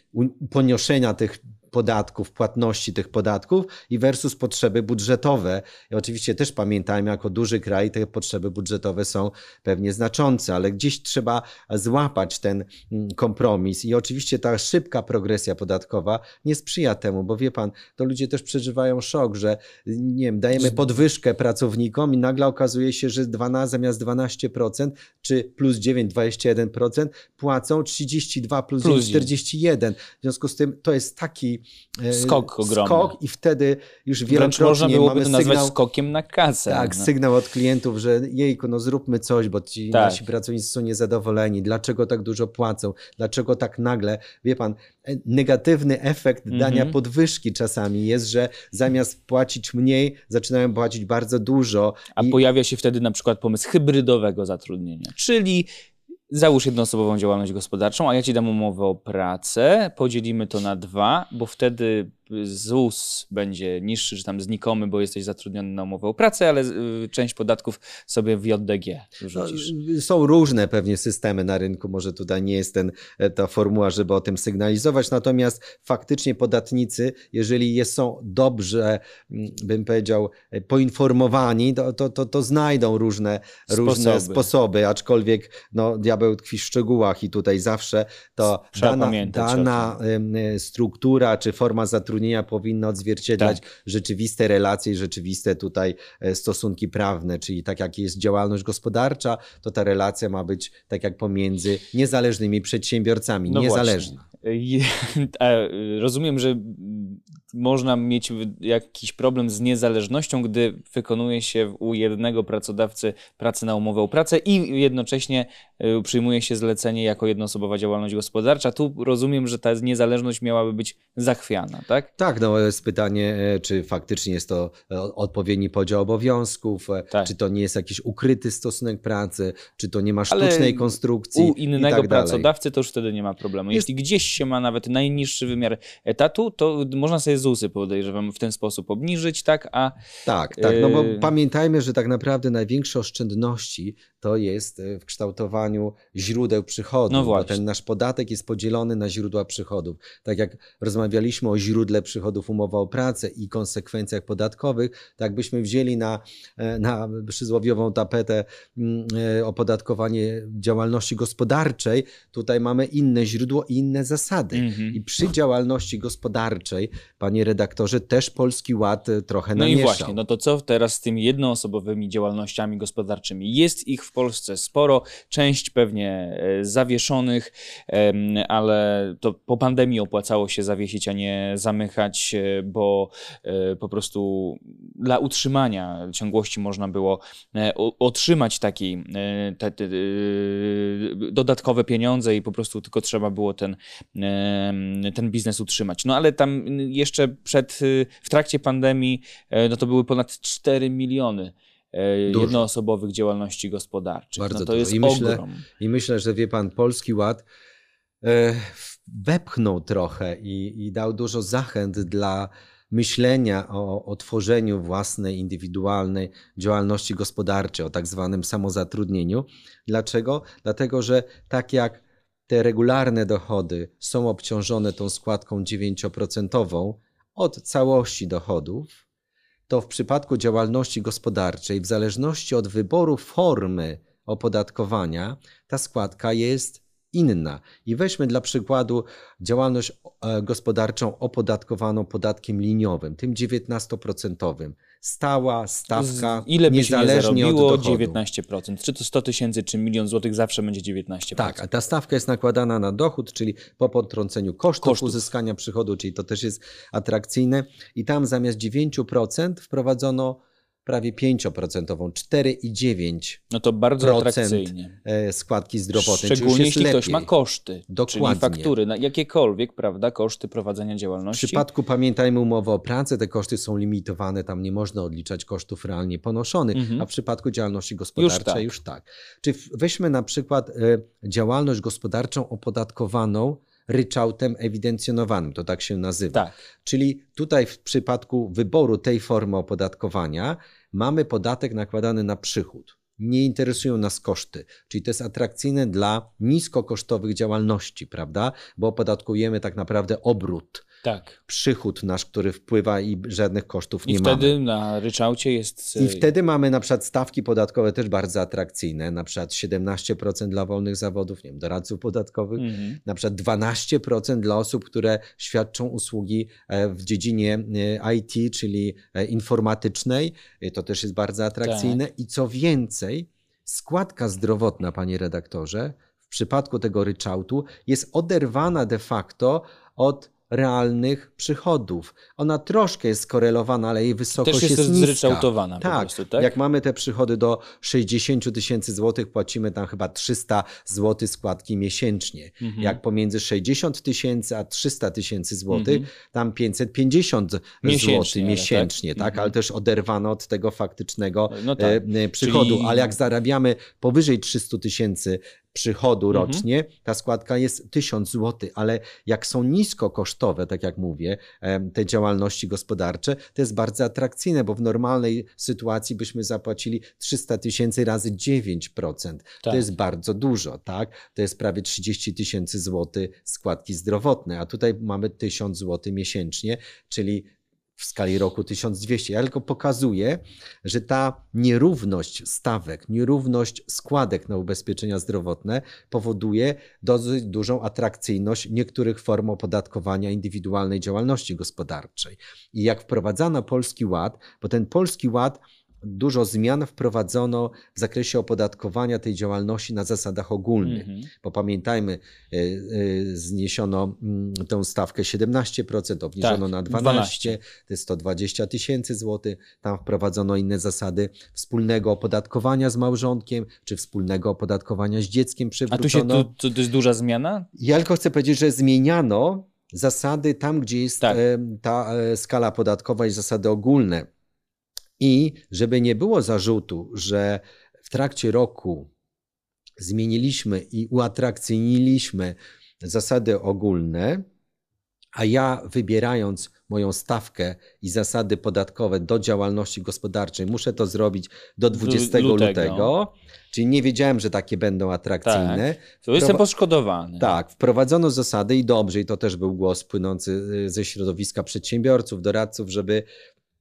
poniesienia tych podatków, płatności tych podatków i versus potrzeby budżetowe. I oczywiście też pamiętajmy, jako duży kraj te potrzeby budżetowe są pewnie znaczące, ale gdzieś trzeba złapać ten mm, kompromis. I oczywiście ta szybka progresja podatkowa nie sprzyja temu, bo wie pan, to ludzie też przeżywają szok, że nie wiem, dajemy podwyżkę pracownikom i nagle okazuje się, że 12 zamiast 12% czy plus 9, 21% płacą 32 plus, plus 9, 41. W związku z tym to jest taki skok ogromny. Skok i wtedy już wielokrotnie można byłoby to nazwać sygnał, skokiem na kasę. Tak, no. sygnał od klientów, że jejku, no zróbmy coś, bo ci tak. nasi pracownicy są niezadowoleni. Dlaczego tak dużo płacą? Dlaczego tak nagle? Wie pan, e, negatywny efekt mm -hmm. dania podwyżki czasami jest, że zamiast płacić mniej, zaczynają płacić bardzo dużo. A i... pojawia się wtedy na przykład pomysł hybrydowego zatrudnienia, czyli Załóż jednoosobową działalność gospodarczą, a ja ci dam umowę o pracę, podzielimy to na dwa, bo wtedy ZUS będzie niższy, czy tam znikomy, bo jesteś zatrudniony na umowę o pracę, ale y, część podatków sobie w JDG wrzucisz. No, są różne pewnie systemy na rynku, może tutaj nie jest ten, e, ta formuła, żeby o tym sygnalizować, natomiast faktycznie podatnicy, jeżeli są dobrze, mm, bym powiedział, e, poinformowani, to, to, to, to znajdą różne sposoby. różne sposoby, aczkolwiek no, diabeł tkwi w szczegółach i tutaj zawsze to dana, dana struktura czy forma zatrudnienia powinno odzwierciedlać tak. rzeczywiste relacje i rzeczywiste tutaj e, stosunki prawne, czyli tak jak jest działalność gospodarcza, to ta relacja ma być tak jak pomiędzy niezależnymi przedsiębiorcami, no niezależna. Rozumiem, że można mieć jakiś problem z niezależnością, gdy wykonuje się u jednego pracodawcy pracę na umowę o pracę i jednocześnie y, przyjmuje się zlecenie jako jednoosobowa działalność gospodarcza. Tu rozumiem, że ta niezależność miałaby być zachwiana, tak? Tak, no jest pytanie, e, czy faktycznie jest to e, odpowiedni podział obowiązków, e, tak. czy to nie jest jakiś ukryty stosunek pracy, czy to nie ma sztucznej Ale konstrukcji. U innego tak pracodawcy to już wtedy nie ma problemu. Jest... Jeśli gdzieś się ma nawet najniższy wymiar etatu, to można sobie ZUSy podejrzewam w ten sposób obniżyć, tak? A, tak, tak, no bo yy... pamiętajmy, że tak naprawdę największe oszczędności to jest e, w kształtowaniu źródeł przychodów, no bo ten nasz podatek jest podzielony na źródła przychodów. Tak jak rozmawialiśmy o źródle przychodów umowa o pracę i konsekwencjach podatkowych, tak byśmy wzięli na, e, na przyzłowiową tapetę mm, e, opodatkowanie działalności gospodarczej, tutaj mamy inne źródło i inne zasady. -hmm. I przy działalności gospodarczej, panie redaktorze, też Polski Ład trochę namieszał. No i właśnie, no to co teraz z tymi jednoosobowymi działalnościami gospodarczymi? Jest ich w Polsce sporo, część pewnie e, zawieszonych, ale to po pandemii opłacało się zawiesić, a nie zamykać, e, bo e, po prostu dla utrzymania ciągłości można było otrzymać taki te, te, dodatkowe pieniądze i po prostu tylko trzeba było ten, ten biznes utrzymać. No ale tam jeszcze przed, w trakcie pandemii no to były ponad 4 miliony dużo. jednoosobowych działalności gospodarczych. Bardzo no to dużo. jest I myślę, ogrom. I myślę, że wie pan, Polski Ład e, wepchnął trochę i, i dał dużo zachęt dla myślenia o, o tworzeniu własnej, indywidualnej działalności gospodarczej, o tak zwanym samozatrudnieniu. Dlaczego? Dlatego, że tak jak te regularne dochody są obciążone tą składką 9% od całości dochodów, to w przypadku działalności gospodarczej, w zależności od wyboru formy opodatkowania, ta składka jest inna. I weźmy dla przykładu działalność e, gospodarczą opodatkowaną podatkiem liniowym, tym 19%. Stała stawka, Z ile niezależnie się nie zarobiło, od dochodu. 19%. Czy to 100 tysięcy, czy milion złotych, zawsze będzie 19%. Tak, a ta stawka jest nakładana na dochód, czyli po potrąceniu kosztów, Kosztów. uzyskania przychodu, czyli to też jest atrakcyjne. I tam zamiast 9% wprowadzono prawie 5%, 4,9% No to bardzo atrakcyjnie. e, składki zdrowotnej. już Szczególnie jeśli ktoś lepiej. ma koszty, Dokładnie. czyli faktury, na jakiekolwiek, prawda, koszty prowadzenia W działalności. przypadku, pamiętajmy, umowy o pracę, te koszty są limitowane, tam nie można odliczać kosztów realnie ponoszonych, Mhm. a w przypadku działalności gospodarczej tak. już tak. Czy w- weźmy na przykład e, działalność gospodarczą opodatkowaną ryczałtem ewidencjonowanym, to tak się nazywa. Tak. Czyli tutaj w przypadku wyboru tej formy opodatkowania mamy podatek nakładany na przychód. Nie interesują nas koszty, czyli to jest atrakcyjne dla niskokosztowych działalności, prawda? Bo opodatkujemy tak naprawdę obrót, Tak. przychód nasz, który wpływa i żadnych kosztów I nie wtedy mamy. na ryczałcie jest. I wtedy mamy na przykład stawki podatkowe też bardzo atrakcyjne, na przykład 17% dla wolnych zawodów, nie wiem, doradców podatkowych, Mhm. na przykład 12% dla osób, które świadczą usługi e, w dziedzinie e, IT, czyli e, informatycznej. E, To też jest bardzo atrakcyjne. I co więcej, składka zdrowotna, panie redaktorze, w przypadku tego ryczałtu jest oderwana de facto od realnych przychodów. Ona troszkę jest skorelowana, ale jej wysokość Też jest, jest, zryczałtowana Tak, prostu, tak? jak mamy te przychody do 60 tysięcy złotych, płacimy tam chyba 300 złotych składki miesięcznie. Mhm. Jak pomiędzy 60 tysięcy a 300 tysięcy złotych, Mhm. tam 550 Miesięcznie, złotych ale miesięcznie, tak? tak? Mhm. Ale też oderwano od tego faktycznego No tak. e, e, przychodu. Czyli- Ale jak zarabiamy powyżej 300 tysięcy przychodu Mhm. rocznie, ta składka jest 1000 zł, ale jak są niskokosztowe, tak jak mówię, te działalności gospodarcze, to jest bardzo atrakcyjne, bo w normalnej sytuacji byśmy zapłacili 300 tysięcy razy 9%. Tak. To jest bardzo dużo, tak? To jest prawie 30 tysięcy złotych składki zdrowotne, a tutaj mamy 1000 zł miesięcznie, czyli w skali roku 1200. Ja tylko pokazuję, że ta nierówność stawek, nierówność składek na ubezpieczenia zdrowotne powoduje dosyć dużą atrakcyjność niektórych form opodatkowania indywidualnej działalności gospodarczej. I jak wprowadzano Polski Ład, bo ten Polski Ład dużo zmian wprowadzono w zakresie opodatkowania tej działalności na zasadach ogólnych. Mhm. Bo pamiętajmy, y, y, zniesiono mm, tą stawkę 17%, obniżono Tak, na 12, 12. to jest 120 tysięcy złotych. Tam wprowadzono inne zasady wspólnego opodatkowania z małżonkiem, czy wspólnego opodatkowania z dzieckiem A tu przywrócono. się tu, tu, to jest duża zmiana? Ja tylko chcę powiedzieć, że zmieniano zasady tam, gdzie jest Tak. e, ta e, skala podatkowa i zasady ogólne. I żeby nie było zarzutu, że w trakcie roku zmieniliśmy i uatrakcyjniliśmy zasady ogólne, a ja wybierając moją stawkę i zasady podatkowe do działalności gospodarczej, muszę to zrobić do 20 lutego. lutego, czyli nie wiedziałem, że takie będą atrakcyjne. To jestem poszkodowany. Tak, wprowadzono zasady i dobrze, i to też był głos płynący y, ze środowiska przedsiębiorców, doradców, żeby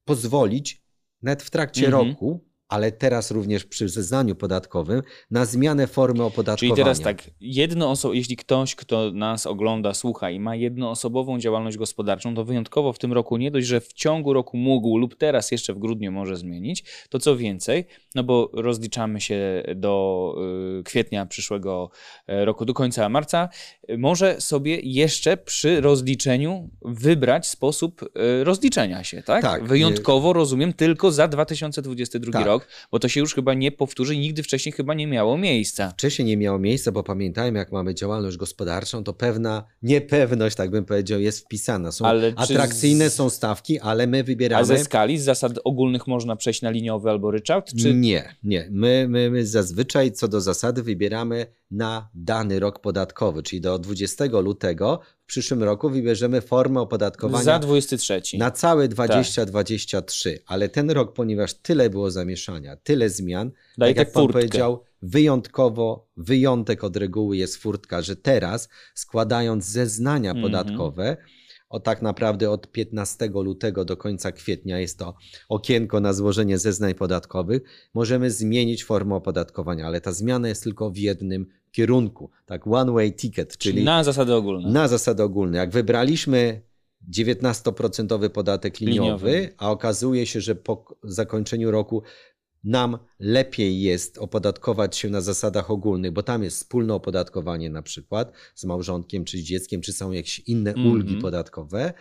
pozwolić nawet w trakcie Mhm. roku, ale teraz również przy zeznaniu podatkowym, na zmianę formy Czyli opodatkowania. teraz tak, jedno oso- jeśli ktoś, kto nas ogląda, słucha i ma jednoosobową działalność gospodarczą, to wyjątkowo w tym roku nie dość, że w ciągu roku mógł lub teraz jeszcze w grudniu może zmienić, to co więcej, no bo rozliczamy się do y, kwietnia przyszłego e, roku, do końca marca, y, może sobie jeszcze przy rozliczeniu wybrać sposób y, rozliczenia się, tak? Tak. Wyjątkowo rozumiem tylko za 2022 Tak. rok, bo to się już chyba nie powtórzy, nigdy wcześniej chyba nie miało miejsca. Wcześniej nie miało miejsca, bo pamiętajmy, jak mamy działalność gospodarczą, to pewna niepewność, tak bym powiedział, jest wpisana. Są Ale atrakcyjne z- są stawki, ale my A wybieramy. ze skali, z zasad ogólnych można przejść na liniowy albo ryczałt? Czy... Nie, nie. My, my, my zazwyczaj co do zasady wybieramy na dany rok podatkowy, czyli do 20 lutego w przyszłym roku wybierzemy formę opodatkowania Za 23. na całe 2023, ale ten rok, ponieważ tyle było zamieszania, tyle zmian, Daje tak jak tak pan furtkę. powiedział, wyjątkowo, wyjątek od reguły jest furtka, że teraz składając zeznania Mhm. podatkowe, o tak naprawdę od 15 lutego do końca kwietnia jest to okienko na złożenie zeznań podatkowych, możemy zmienić formę opodatkowania, ale ta zmiana jest tylko w jednym kierunku, tak one way ticket, czyli, czyli na zasady ogólne. Na zasady ogólne. Jak wybraliśmy 19% podatek liniowy, liniowy, a okazuje się, że po zakończeniu roku nam lepiej jest opodatkować się na zasadach ogólnych, bo tam jest wspólne opodatkowanie na przykład z małżonkiem czy z dzieckiem, czy są jakieś inne mm -hmm. ulgi podatkowe,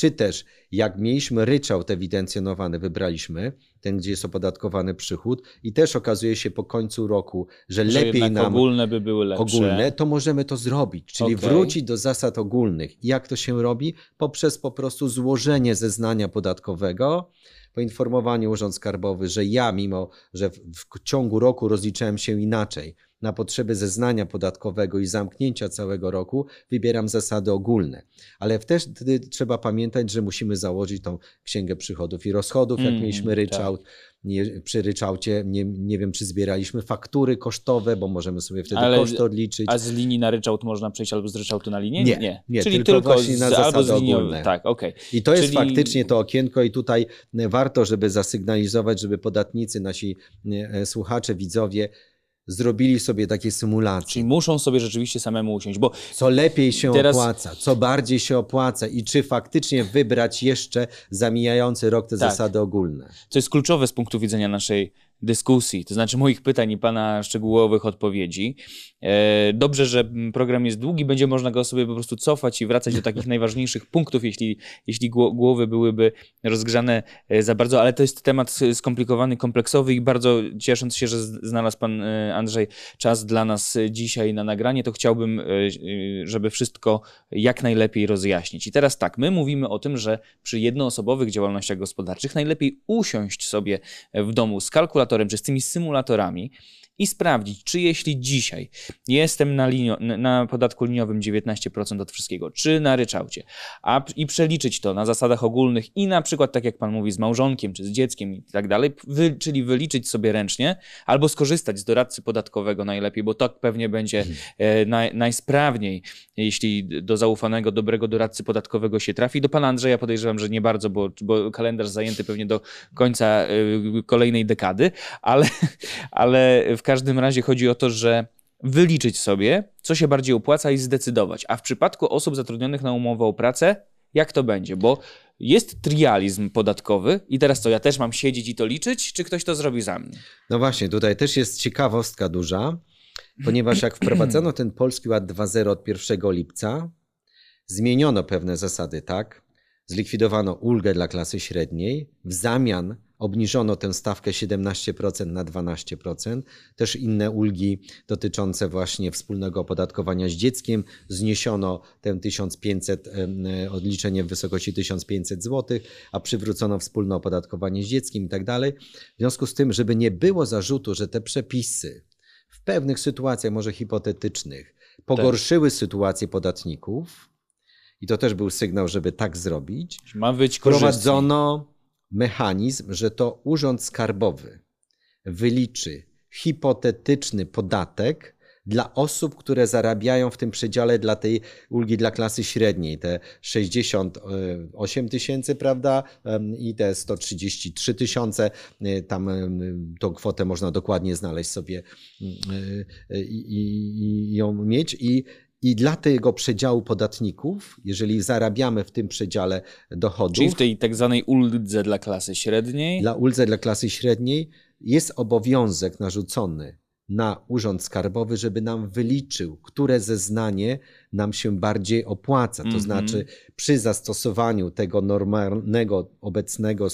czy też jak mieliśmy ryczałt ewidencjonowany, wybraliśmy ten, gdzie jest opodatkowany przychód i też okazuje się po końcu roku, że, że lepiej nam ogólne by były lepsze. Ogólne, to możemy to zrobić, czyli okay. wrócić do zasad ogólnych. Jak to się robi? Poprzez po prostu złożenie zeznania podatkowego, poinformowany Urząd Skarbowy, że ja, mimo że w ciągu roku rozliczałem się inaczej, na potrzeby zeznania podatkowego i zamknięcia całego roku wybieram zasady ogólne. Ale wtedy trzeba pamiętać, że musimy założyć tą księgę przychodów i rozchodów, jak mm, mieliśmy ryczałt. Tak. Nie, przy ryczałcie nie, nie wiem, czy zbieraliśmy faktury kosztowe, bo możemy sobie wtedy Ale, koszty odliczyć. A z linii na ryczałt można przejść albo z ryczałtu na linię? Nie, nie, nie Czyli tylko, tylko właśnie z, na zasady ogólne. Tak, okay. I to Czyli... jest faktycznie to okienko i tutaj warto, żeby zasygnalizować, żeby podatnicy, nasi e, słuchacze, widzowie zrobili sobie takie symulacje. Czyli muszą sobie rzeczywiście samemu usiąść, bo... Co lepiej się teraz... opłaca, co bardziej się opłaca i czy faktycznie wybrać jeszcze zamijający rok te tak. zasady ogólne. To jest kluczowe z punktu widzenia naszej dyskusji, to znaczy moich pytań i Pana szczegółowych odpowiedzi. E, dobrze, że program jest długi, będzie można go sobie po prostu cofać i wracać do takich najważniejszych punktów, jeśli, jeśli głowy byłyby rozgrzane e, za bardzo, ale to jest temat skomplikowany, kompleksowy i bardzo ciesząc się, że znalazł Pan e, Andrzej czas dla nas dzisiaj na nagranie, to chciałbym, żeby wszystko jak najlepiej rozjaśnić. I teraz tak, my mówimy o tym, że przy jednoosobowych działalnościach gospodarczych najlepiej usiąść sobie w domu z kalkulatorem, symulatorem, czy z tymi symulatorami i sprawdzić, czy jeśli dzisiaj jestem na, linio, na podatku liniowym 19% od wszystkiego, czy na ryczałcie, a, i przeliczyć to na zasadach ogólnych i na przykład, tak jak Pan mówi, z małżonkiem, czy z dzieckiem i tak dalej, wy, czyli wyliczyć sobie ręcznie, albo skorzystać z doradcy podatkowego najlepiej, bo to pewnie będzie mhm. e, naj, najsprawniej, jeśli do zaufanego, dobrego doradcy podatkowego się trafi. Do Pana Andrzeja podejrzewam, że nie bardzo, bo, bo kalendarz zajęty pewnie do końca e, kolejnej dekady, ale, ale w każdym razie chodzi o to, że wyliczyć sobie, co się bardziej opłaca i zdecydować. A w przypadku osób zatrudnionych na umowę o pracę, jak to będzie? Bo jest trializm podatkowy i teraz co, ja też mam siedzieć i to liczyć, czy ktoś to zrobi za mnie? No właśnie, tutaj też jest ciekawostka duża, ponieważ jak wprowadzono ten Polski Ład 2.0 od 1 lipca, zmieniono pewne zasady, tak? Zlikwidowano ulgę dla klasy średniej, w zamian obniżono tę stawkę 17% na 12%. Też inne ulgi dotyczące właśnie wspólnego opodatkowania z dzieckiem. Zniesiono tę 1500, e, odliczenie w wysokości 1500 zł, a przywrócono wspólne opodatkowanie z dzieckiem i tak dalej. W związku z tym, żeby nie było zarzutu, że te przepisy w pewnych sytuacjach, może hipotetycznych, pogorszyły tak. sytuację podatników, i to też był sygnał, żeby tak zrobić. Ma być Wprowadzono mechanizm, że to Urząd Skarbowy wyliczy hipotetyczny podatek dla osób, które zarabiają w tym przedziale dla tej ulgi dla klasy średniej, te 68 tysięcy, prawda, i te 133 tysiące, e, tam tą kwotę można dokładnie znaleźć sobie e, i, i, i ją mieć. I i dla tego przedziału podatników, jeżeli zarabiamy w tym przedziale dochodów. Czyli w tej tak zwanej uldze dla klasy średniej. Dla uldze dla klasy średniej jest obowiązek narzucony na Urząd Skarbowy, żeby nam wyliczył, które zeznanie nam się bardziej opłaca. To mm -hmm. znaczy, przy zastosowaniu tego normalnego, obecnego,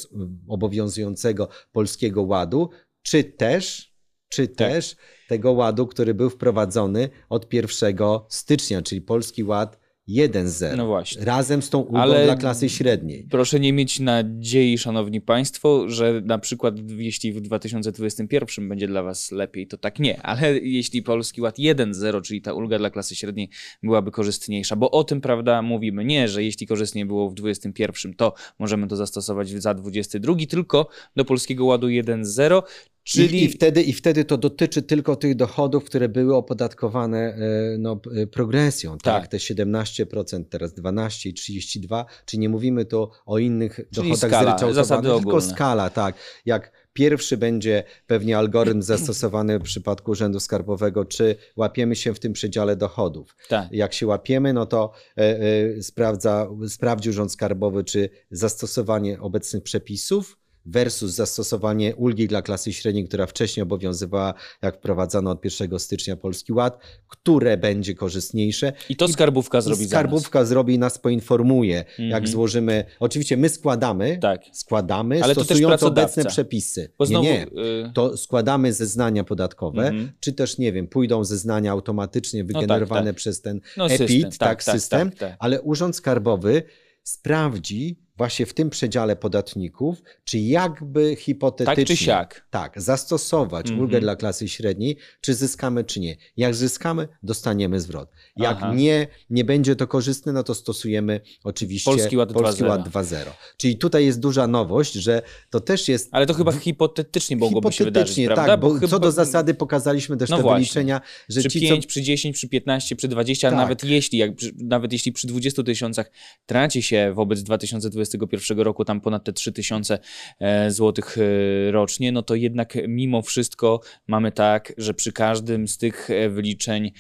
obowiązującego polskiego ładu, czy też, czy tak. też tego ładu, który był wprowadzony od 1 stycznia, czyli Polski Ład 1.0. No właśnie. Razem z tą ulgą Ale dla klasy średniej. Proszę nie mieć nadziei, szanowni państwo, że na przykład jeśli w 2021 będzie dla was lepiej, to tak nie. Ale jeśli Polski Ład 1.0, czyli ta ulga dla klasy średniej byłaby korzystniejsza, bo o tym, prawda, mówimy. Nie, że jeśli korzystnie było w 2021, to możemy to zastosować za 22, tylko do Polskiego Ładu 1.0, Czyli... I, I, wtedy, I wtedy to dotyczy tylko tych dochodów, które były opodatkowane e, no, e, progresją. Tak. tak, te 17%, teraz 12 i 32, czyli nie mówimy tu o innych czyli dochodach skala, zryczałtowanych, tylko skala, tak. Jak pierwszy będzie pewnie algorytm zastosowany w przypadku Urzędu Skarbowego, czy łapiemy się w tym przedziale dochodów. Tak. Jak się łapiemy, no to e, e, sprawdza, sprawdzi Urząd Skarbowy, czy zastosowanie obecnych przepisów versus zastosowanie ulgi dla klasy średniej, która wcześniej obowiązywała, jak wprowadzano od 1 stycznia Polski Ład, które będzie korzystniejsze. I to skarbówka zrobi I Skarbówka zrobi i nas poinformuje, mm -hmm. jak złożymy. Oczywiście my składamy, tak. składamy, Ale stosując obecne przepisy. Znowu, nie, nie. Y- to składamy zeznania podatkowe, mm -hmm. czy też, nie wiem, pójdą zeznania automatycznie wygenerowane no tak, tak. przez ten no, EPIT, system, tak, tak, tak system, tak, ale Urząd Skarbowy sprawdzi, właśnie w tym przedziale podatników, czy jakby hipotetycznie tak, czy siak. tak zastosować mm -hmm. ulgę dla klasy średniej, czy zyskamy, czy nie. Jak zyskamy, dostaniemy zwrot. Jak nie, nie będzie to korzystne, no to stosujemy oczywiście Polski Ład 2.0. Czyli tutaj jest duża nowość, że to też jest... Ale to chyba hipotetycznie mogłoby się wydarzyć, tak, prawda? bo, bo chyba... co do zasady pokazaliśmy też no te właśnie. wyliczenia, że przy ci, 5, co... przy 10, przy 15, przy 20, tak. nawet jeśli, jak, nawet jeśli przy 20 tysiącach traci się wobec 2020 2021 roku tam ponad te 3000 e, złotych e, rocznie, no to jednak mimo wszystko mamy tak, że przy każdym z tych e, wyliczeń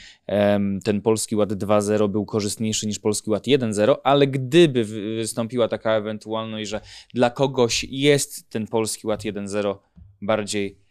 ten Polski Ład 2.0 był korzystniejszy niż Polski Ład 1.0, ale gdyby wystąpiła taka ewentualność, że dla kogoś jest ten Polski Ład 1.0 bardziej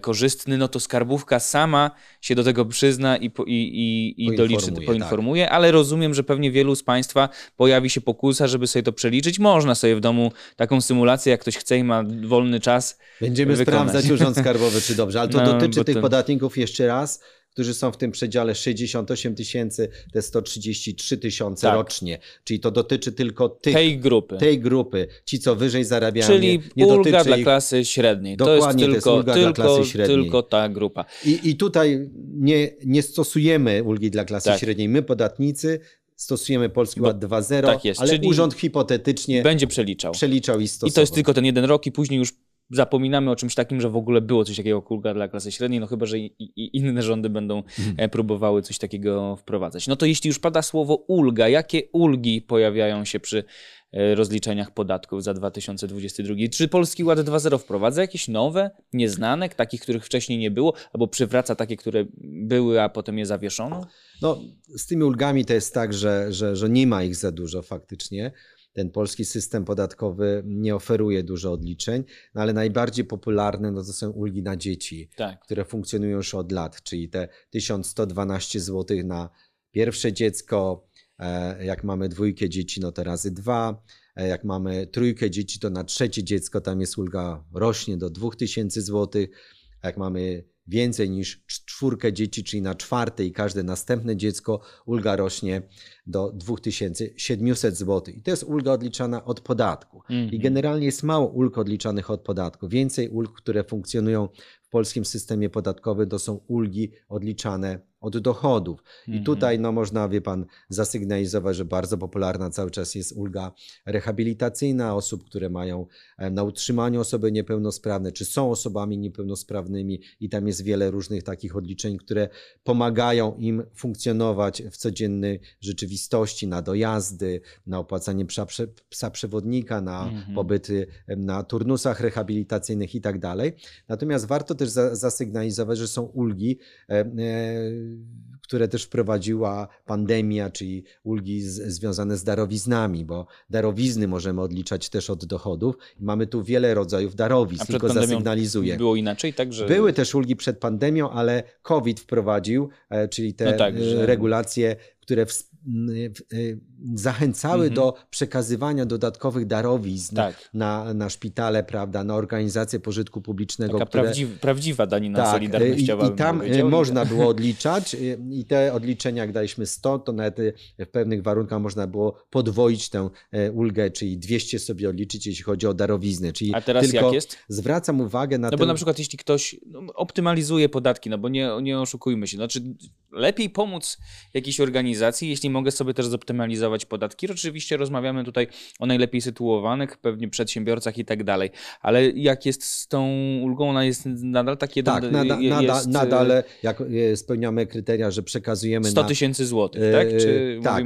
korzystny, no to skarbówka sama się do tego przyzna i, po, i, i, i doliczy, poinformuje, tak. ale rozumiem, że pewnie wielu z Państwa pojawi się pokusa, żeby sobie to przeliczyć. Można sobie w domu taką symulację, jak ktoś chce i ma wolny czas. Będziemy wykonać. sprawdzać Urząd Skarbowy, czy dobrze, ale to no, dotyczy tych to... podatników jeszcze raz którzy są w tym przedziale 68 tysięcy, te 133 tysiące tak. rocznie. Czyli to dotyczy tylko tych, tej grupy. Tej grupy. Ci, co wyżej zarabiają. Czyli nie, ulga dla ich... klasy średniej. Dokładnie, to jest tylko, to jest ulga tylko, dla klasy średniej. Tylko ta grupa. I, i tutaj nie, nie stosujemy ulgi dla klasy tak. średniej. My, podatnicy, stosujemy Polski Ład 2.0, tak ale urząd hipotetycznie będzie przeliczał. przeliczał i stosował. I to jest tylko ten jeden rok i później już zapominamy o czymś takim, że w ogóle było coś takiego kulga dla klasy średniej, no chyba, że i, i inne rządy będą mhm. próbowały coś takiego wprowadzać. No to jeśli już pada słowo ulga, jakie ulgi pojawiają się przy e, rozliczeniach podatków za 2022? Czy Polski Ład 2.0 wprowadza jakieś nowe, nieznane, takich, których wcześniej nie było, albo przywraca takie, które były, a potem je zawieszono? No, z tymi ulgami to jest tak, że, że, że nie ma ich za dużo faktycznie ten polski system podatkowy nie oferuje dużo odliczeń, no ale najbardziej popularne no to są ulgi na dzieci, tak. które funkcjonują już od lat, czyli te 1112 zł na pierwsze dziecko, e, jak mamy dwójkę dzieci, no to razy dwa, e, jak mamy trójkę dzieci, to na trzecie dziecko tam jest ulga rośnie do 2000 zł, jak mamy więcej niż czwórkę dzieci, czyli na czwarte i każde następne dziecko, ulga rośnie do 2700 zł. I to jest ulga odliczana od podatku. Mm -hmm. I mhm. generalnie jest mało ulg odliczanych od podatku. Więcej ulg, które funkcjonują w polskim systemie podatkowym, to są ulgi odliczane od dochodów. I mhm. tutaj no, można, wie pan, zasygnalizować, że bardzo popularna cały czas jest ulga rehabilitacyjna osób, które mają na utrzymaniu osoby niepełnosprawne, czy są osobami niepełnosprawnymi i tam jest wiele różnych takich odliczeń, które pomagają im funkcjonować w codziennej rzeczywistości, na dojazdy, na opłacanie psa, psa przewodnika, na mhm. pobyty na turnusach rehabilitacyjnych i tak dalej. Natomiast warto też zasygnalizować, że są ulgi e, e, które też wprowadziła pandemia, czyli ulgi z, związane z darowiznami, bo darowizny możemy odliczać też od dochodów. Mamy tu wiele rodzajów darowizn, A tylko zasygnalizuję. Było inaczej, także. Były też ulgi przed pandemią, ale COVID wprowadził, e, czyli te no tak, że... regulacje, które w, zachęcały mhm. do przekazywania dodatkowych darowizn tak. na, na szpitale, prawda, na organizacje pożytku publicznego. Taka które... prawdziwa, prawdziwa danina tak, solidarnościowa. I, i tam y, można było odliczać y, i te odliczenia, jak daliśmy 100, to nawet w pewnych warunkach można było podwoić tę ulgę, czyli 200 sobie odliczyć, jeśli chodzi o darowizny. Czyli A teraz tylko jak jest? Zwracam uwagę na No bo na przykład jeśli ktoś no, optymalizuje podatki, no bo nie, nie oszukujmy się, znaczy lepiej pomóc jakiejś organizacji, jeśli mogę sobie też zoptymalizować podatki. Oczywiście rozmawiamy tutaj o najlepiej sytuowanych, pewnie przedsiębiorcach i tak dalej, ale jak jest z tą ulgą, ona jest nadal takie... Tak, nada, jest, nadal, jak spełniamy kryteria, że przekazujemy 100 tysięcy złotych, tak? Czy tak,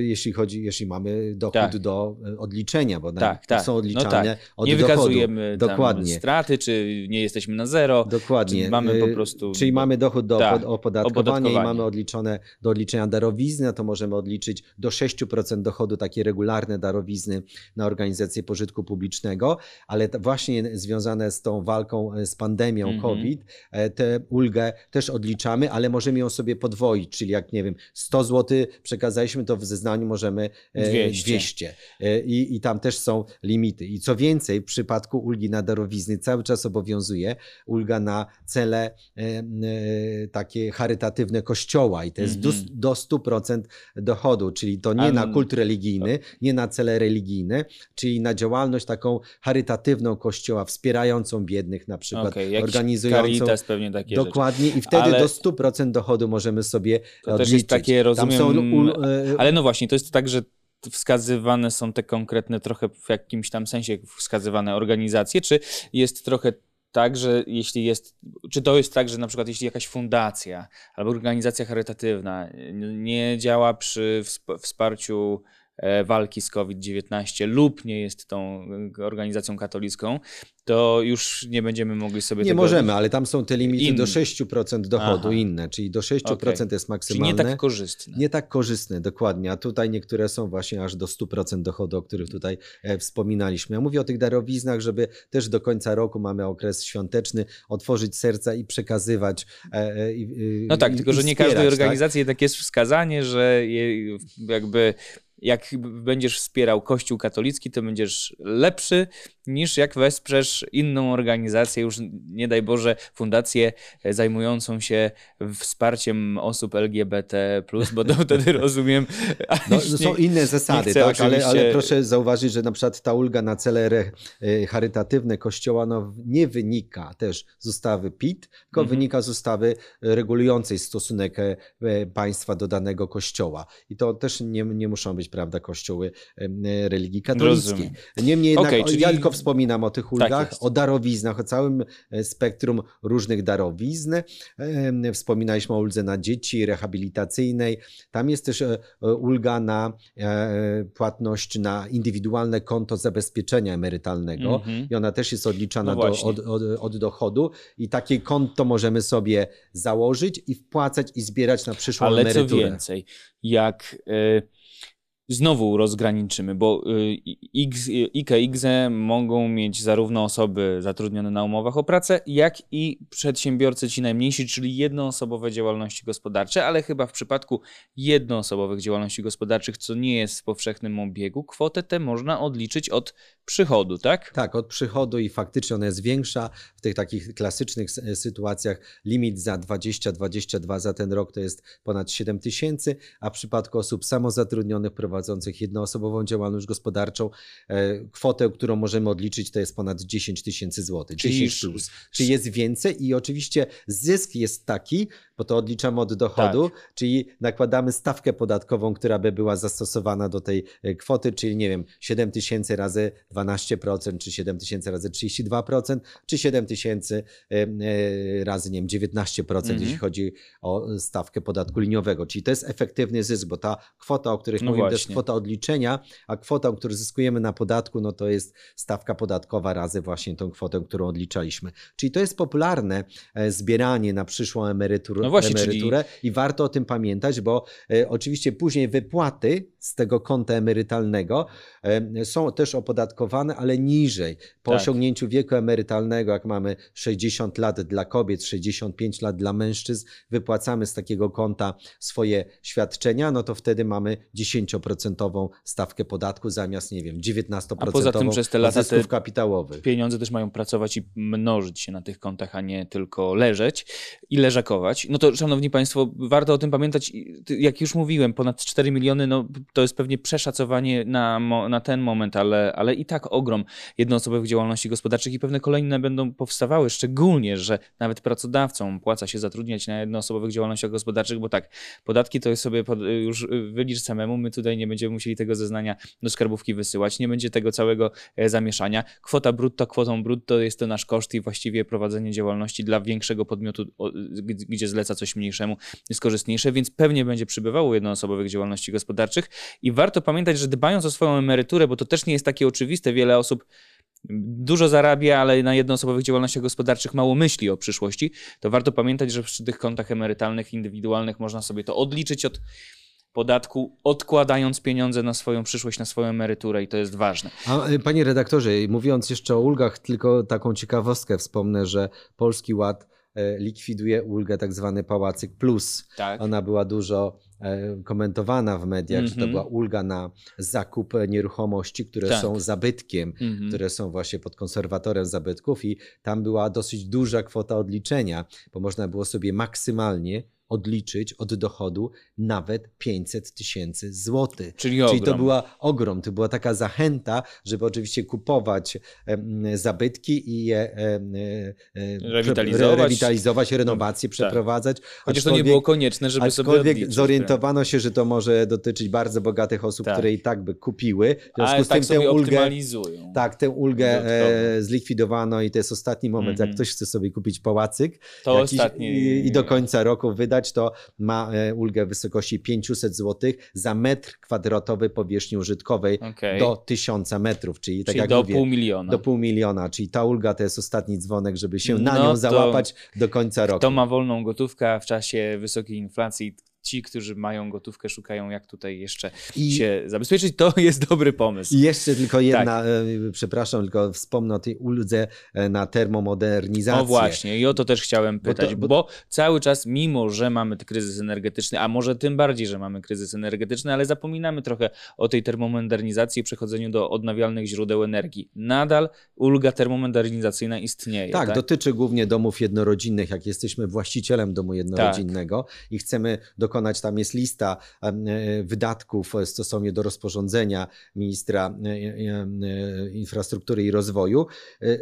jeśli chodzi, jeśli mamy dochód tak. do odliczenia, bo tak, tak. są odliczane no tak. od Nie wykazujemy Dokładnie. straty, czy nie jesteśmy na zero. Dokładnie. Mamy po prostu... Czyli mamy dochód do tak, opodatkowania, opodatkowania i mamy odliczone do odliczenia darowizny, to możemy odliczyć do 6% dochodu takie regularne darowizny na organizację pożytku publicznego, ale właśnie związane z tą walką e, z pandemią mm -hmm. COVID, e, tę ulgę też odliczamy, ale możemy ją sobie podwoić, czyli jak nie wiem, 100 zł przekazaliśmy, to w zeznaniu możemy 200. 200. I, I tam też są limity. I co więcej, w przypadku ulgi na darowizny cały czas obowiązuje ulga na cele takie charytatywne kościoła i to jest mm -hmm. do, do 100% dochodu, czyli to nie na kult religijny, nie na cele religijne, czyli na działalność taką charytatywną kościoła, wspierającą biednych na przykład, okay, organizującą. pewnie takie Dokładnie rzeczy. i wtedy Ale... do 100% dochodu możemy sobie to odliczyć. Też jest takie, rozumiem, są... E, ale no właśnie, to jest tak, że wskazywane są te konkretne trochę w jakimś tam sensie wskazywane organizacje, czy jest trochę tak, że jeśli jest, czy to jest tak, że na przykład jeśli jakaś fundacja albo organizacja charytatywna nie działa przy wsparciu walki z COVID-19 lub nie jest tą organizacją katolicką, to już nie będziemy mogli sobie Nie możemy, ale tam są te limity do 6% dochodu Aha. inne, czyli do 6% okay. jest maksymalne. Czyli nie tak korzystne. Nie tak korzystne, dokładnie. A tutaj niektóre są właśnie aż do 100% dochodu, o których tutaj e, wspominaliśmy. Ja mówię o tych darowiznach, żeby też do końca roku mamy okres świąteczny, otworzyć serca i przekazywać. E, e, no tak, tylko że nie każdej tak? organizacji tak? tak jest wskazanie, że jakby jak będziesz wspierał Kościół katolicki, to będziesz lepszy niż jak wesprzesz inną organizację, już nie daj Boże, fundację zajmującą się wsparciem osób LGBT, bo to wtedy rozumiem. No, są inne zasady, tak, ale, ale, proszę zauważyć, że na przykład ta ulga na cele e, charytatywne Kościoła no, nie wynika też z ustawy PIT, tylko mhm. wynika z ustawy regulującej stosunek e, państwa do danego Kościoła. I to też nie, nie muszą być prawda, kościoły religii katolickiej. Rozumiem. Niemniej jednak, okay, czyli... ja tylko wspominam o tych tak ulgach, tak o darowiznach, o całym e, spektrum różnych darowizn. Wspominaliśmy o uldze na dzieci, rehabilitacyjnej. Tam jest też e, e, ulga na płatność na indywidualne konto zabezpieczenia emerytalnego mm -hmm. i ona też jest odliczana no do, od, od, od, dochodu i takie konto możemy sobie założyć i wpłacać i zbierać na przyszłą Ale emeryturę. Ale co więcej, jak... Y znowu rozgraniczymy, bo y, X, IKE, IGZE mogą mieć zarówno osoby zatrudnione na umowach o pracę, jak i przedsiębiorcy ci najmniejsi, czyli jednoosobowe działalności gospodarcze, ale chyba w przypadku jednoosobowych działalności gospodarczych, co nie jest w powszechnym obiegu, kwotę tę można odliczyć od przychodu, tak? Tak, od przychodu i faktycznie ona jest większa. W tych takich klasycznych sytuacjach limit za 20-22 za ten rok to jest ponad 7 tysięcy, a w przypadku osób samozatrudnionych prowadzących jednoosobową działalność gospodarczą e, kwotę, którą możemy odliczyć to jest ponad 10 tysięcy złotych. 10 plus. Czyli jest więcej i oczywiście zysk jest taki, bo to odliczamy od dochodu, tak. czyli nakładamy stawkę podatkową, która by była zastosowana do tej e, kwoty, czyli nie wiem, 7 tysięcy razy 12%, czy 7 tysięcy razy 32%, czy 7 tysięcy e, razy, nie wiem, 19%, mhm. jeśli chodzi o stawkę podatku liniowego. Czyli to jest efektywny zysk, bo ta kwota, o której no mówimy, to jest kwota odliczenia, a kwota, którą zyskujemy na podatku, no to jest stawka podatkowa razy właśnie tą kwotę, którą odliczaliśmy. Czyli to jest popularne e, zbieranie na przyszłą emeryturę, no właśnie, emeryturę czyli... i warto o tym pamiętać, bo e, oczywiście później wypłaty z tego konta emerytalnego są też opodatkowane, ale niżej. Po tak. osiągnięciu wieku emerytalnego, jak mamy 60 lat dla kobiet, 65 lat dla mężczyzn, wypłacamy z takiego konta swoje świadczenia, no to wtedy mamy 10% stawkę podatku zamiast, nie wiem, 19% A poza tym przez te lata te kapitałowych. Pieniądze też mają pracować i mnożyć się na tych kontach, a nie tylko leżeć i leżakować. No to, szanowni państwo, warto o tym pamiętać. Jak już mówiłem, ponad 4 miliony, no to jest pewnie przeszacowanie na, na ten moment, ale, ale i tak ogrom jednoosobowych działalności gospodarczych i pewne kolejne będą powstawały, szczególnie, że nawet pracodawcom opłaca się zatrudniać na jednoosobowych działalnościach gospodarczych, bo tak, podatki to sobie pod, już wylicz samemu, my tutaj nie będziemy musieli tego zeznania do skarbówki wysyłać, nie będzie tego całego e, zamieszania. Kwota brutto, kwotą brutto jest to nasz koszt i właściwie prowadzenie działalności dla większego podmiotu, gdzie zleca coś mniejszemu, jest korzystniejsze, więc pewnie będzie przybywało jednoosobowych działalności gospodarczych i warto pamiętać, że dbając o swoją emeryturę, bo to też nie jest takie oczywiste, wiele osób dużo zarabia, ale na jednoosobowych działalnościach gospodarczych mało myśli o przyszłości, to warto pamiętać, że przy tych kontach emerytalnych, indywidualnych można sobie to odliczyć od podatku, odkładając pieniądze na swoją przyszłość, na swoją emeryturę i to jest ważne. A, y, panie redaktorze, mówiąc jeszcze o ulgach, tylko taką ciekawostkę wspomnę, że Polski Ład e, likwiduje ulgę tak zwany Pałacyk Plus. Tak. Ona była dużo e, komentowana w mediach, mm -hmm. że to mhm. była ulga na zakup nieruchomości, które tak. są zabytkiem, mm -hmm. które są właśnie pod konserwatorem zabytków i tam była dosyć duża kwota odliczenia, bo można było sobie maksymalnie odliczyć od dochodu nawet 500 tysięcy złotych. Czyli, Czyli to była ogrom, to była taka zachęta, żeby oczywiście kupować zabytki i je rewitalizować, rewitalizować renowacje no, przeprowadzać. Tak. Chociaż to nie było konieczne, żeby sobie odliczyć. zorientowano się, że to może dotyczyć bardzo bogatych osób, tak. które i tak by kupiły. W związku Ale z tak tym tę ulgę, tak, tę ulgę e, zlikwidowano i to jest ostatni moment, mm -hmm. jak mhm. ktoś chce sobie kupić pałacyk to jakiś, i, i do końca roku wydać to ma e, ulgę w wysokości 500 zł za metr kwadratowy powierzchni użytkowej okay. do 1000 metrów, czyli, tak czyli do mówię, pół miliona. Do pół miliona, czyli ta ulga to jest ostatni dzwonek, żeby się na no nią załapać do końca roku. To ma wolną gotówkę w czasie wysokiej inflacji ci, którzy mają gotówkę, szukają jak tutaj jeszcze I... się zabezpieczyć, to jest dobry pomysł. I jeszcze tylko jedna, tak. E, przepraszam, tylko wspomnę o tej uldze e, na termomodernizację. No właśnie i o to też chciałem pytać, bo, to, bo... bo cały czas, mimo że mamy kryzys energetyczny, a może tym bardziej, że mamy kryzys energetyczny, ale zapominamy trochę o tej termomodernizacji i przechodzeniu do odnawialnych źródeł energii. Nadal ulga termomodernizacyjna istnieje. Tak, tak? dotyczy głównie domów jednorodzinnych, jak jesteśmy właścicielem domu jednorodzinnego tak. i chcemy dokonać dokonać. Tam jest lista e, wydatków stosownie do rozporządzenia ministra e, e, infrastruktury i rozwoju,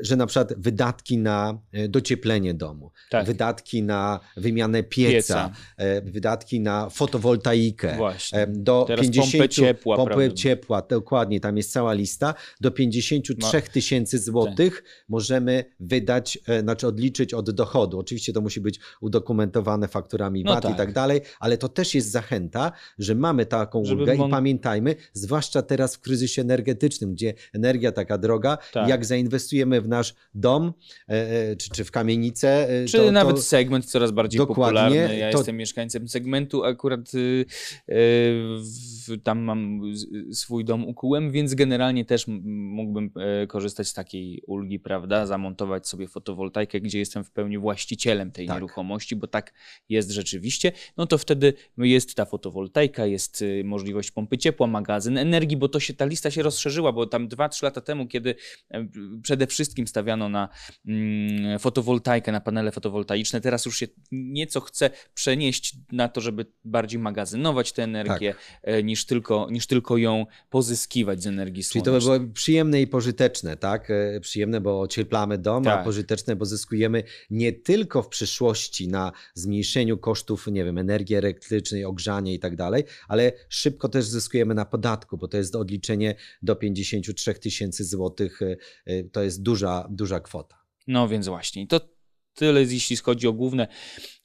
że na przykład wydatki na docieplenie domu, tak. wydatki na wymianę pieca, pieca, wydatki na fotowoltaikę, Właśnie. do Teraz 50 pompę ciepła, pompę ciepła, dokładnie, tam jest cała lista, do 53 tysięcy złotych tak. możemy wydać, znaczy odliczyć od dochodu. Oczywiście to musi być udokumentowane fakturami VAT no tak. i tak dalej, ale to to też jest zachęta, że mamy taką Żeby ulgę i pamiętajmy, zwłaszcza teraz w kryzysie energetycznym, gdzie energia taka droga, tak. jak zainwestujemy w nasz dom, e, e czy, czy w kamienicę. E, czy to, nawet to... segment coraz bardziej Dokładnie, popularny. Ja to... jestem mieszkańcem segmentu, akurat y, y, tam mam swój dom ukułem, więc generalnie też mógłbym e, korzystać z takiej ulgi, prawda, zamontować sobie fotowoltaikę, gdzie jestem w pełni właścicielem tej tak. nieruchomości, bo tak jest rzeczywiście, no to wtedy jest ta fotowoltaika, jest y, możliwość pompy ciepła, magazyn energii, bo to się, ta lista się rozszerzyła, bo tam 2-3 lata temu, kiedy e, przede wszystkim stawiano na mm, fotowoltaikę, na panele fotowoltaiczne, teraz już się nieco chce przenieść na to, żeby bardziej magazynować tę energię, tak. E, niż, tylko, niż tylko ją pozyskiwać z energii słonecznej. Czyli to by było przyjemne i pożyteczne, tak? E, przyjemne, bo ocieplamy dom, tak. a pożyteczne, bo zyskujemy nie tylko w przyszłości na zmniejszeniu kosztów, nie wiem, energii elektrycznej, ogrzanie i tak dalej, ale szybko też zyskujemy na podatku, bo to jest odliczenie do 53 tysięcy złotych. Y, y, to jest duża, duża kwota. No więc właśnie. To tyle, jeśli chodzi o główne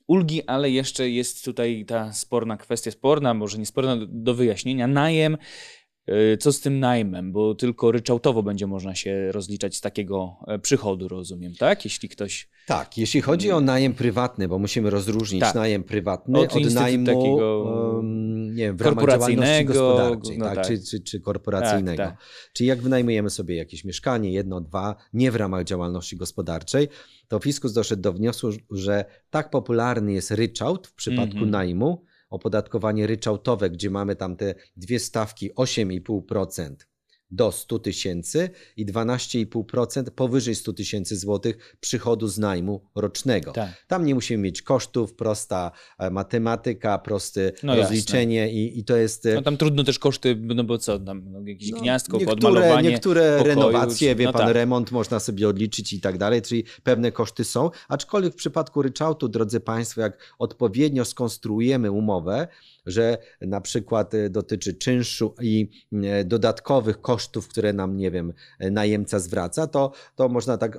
ulgi, ale jeszcze jest tutaj ta sporna kwestia, sporna, może nie sporna, do wyjaśnienia. Najem co z tym najmem? Bo tylko ryczałtowo będzie można się rozliczać z takiego e, przychodu, rozumiem, tak? Jeśli ktoś. Tak, jeśli chodzi o najem prywatny, bo musimy rozróżnić tak. najem prywatny od, od najmu takiego um, nie wiem, w korporacyjnego, gospodarczej, no tak, tak. Czy, czy, czy korporacyjnego. Tak, tak. Czyli jak wynajmujemy sobie jakieś mieszkanie, jedno, dwa, nie w ramach działalności gospodarczej, to fiskus doszedł do wniosku, że tak popularny jest ryczałt w przypadku mm -hmm. najmu, opodatkowanie ryczałtowe, gdzie mamy tam te dwie stawki 8,5% do 100 tysięcy i 12,5% powyżej 100 tysięcy złotych przychodu z najmu rocznego. Tak. Tam nie musimy mieć kosztów, prosta e, matematyka, proste no rozliczenie i, i, to jest... E, no tam trudno też koszty, no bo co, tam no, jakieś no, gniazdko, niektóre, podmalowanie Niektóre pokoju, renowacje, wie no pan, tak. remont można sobie odliczyć i tak dalej, czyli pewne koszty są, aczkolwiek w przypadku ryczałtu, drodzy Państwo, jak odpowiednio skonstruujemy umowę, że na przykład e, dotyczy czynszu i dodatkowych kosztów, które nam, nie wiem, e, najemca zwraca, to, to można tak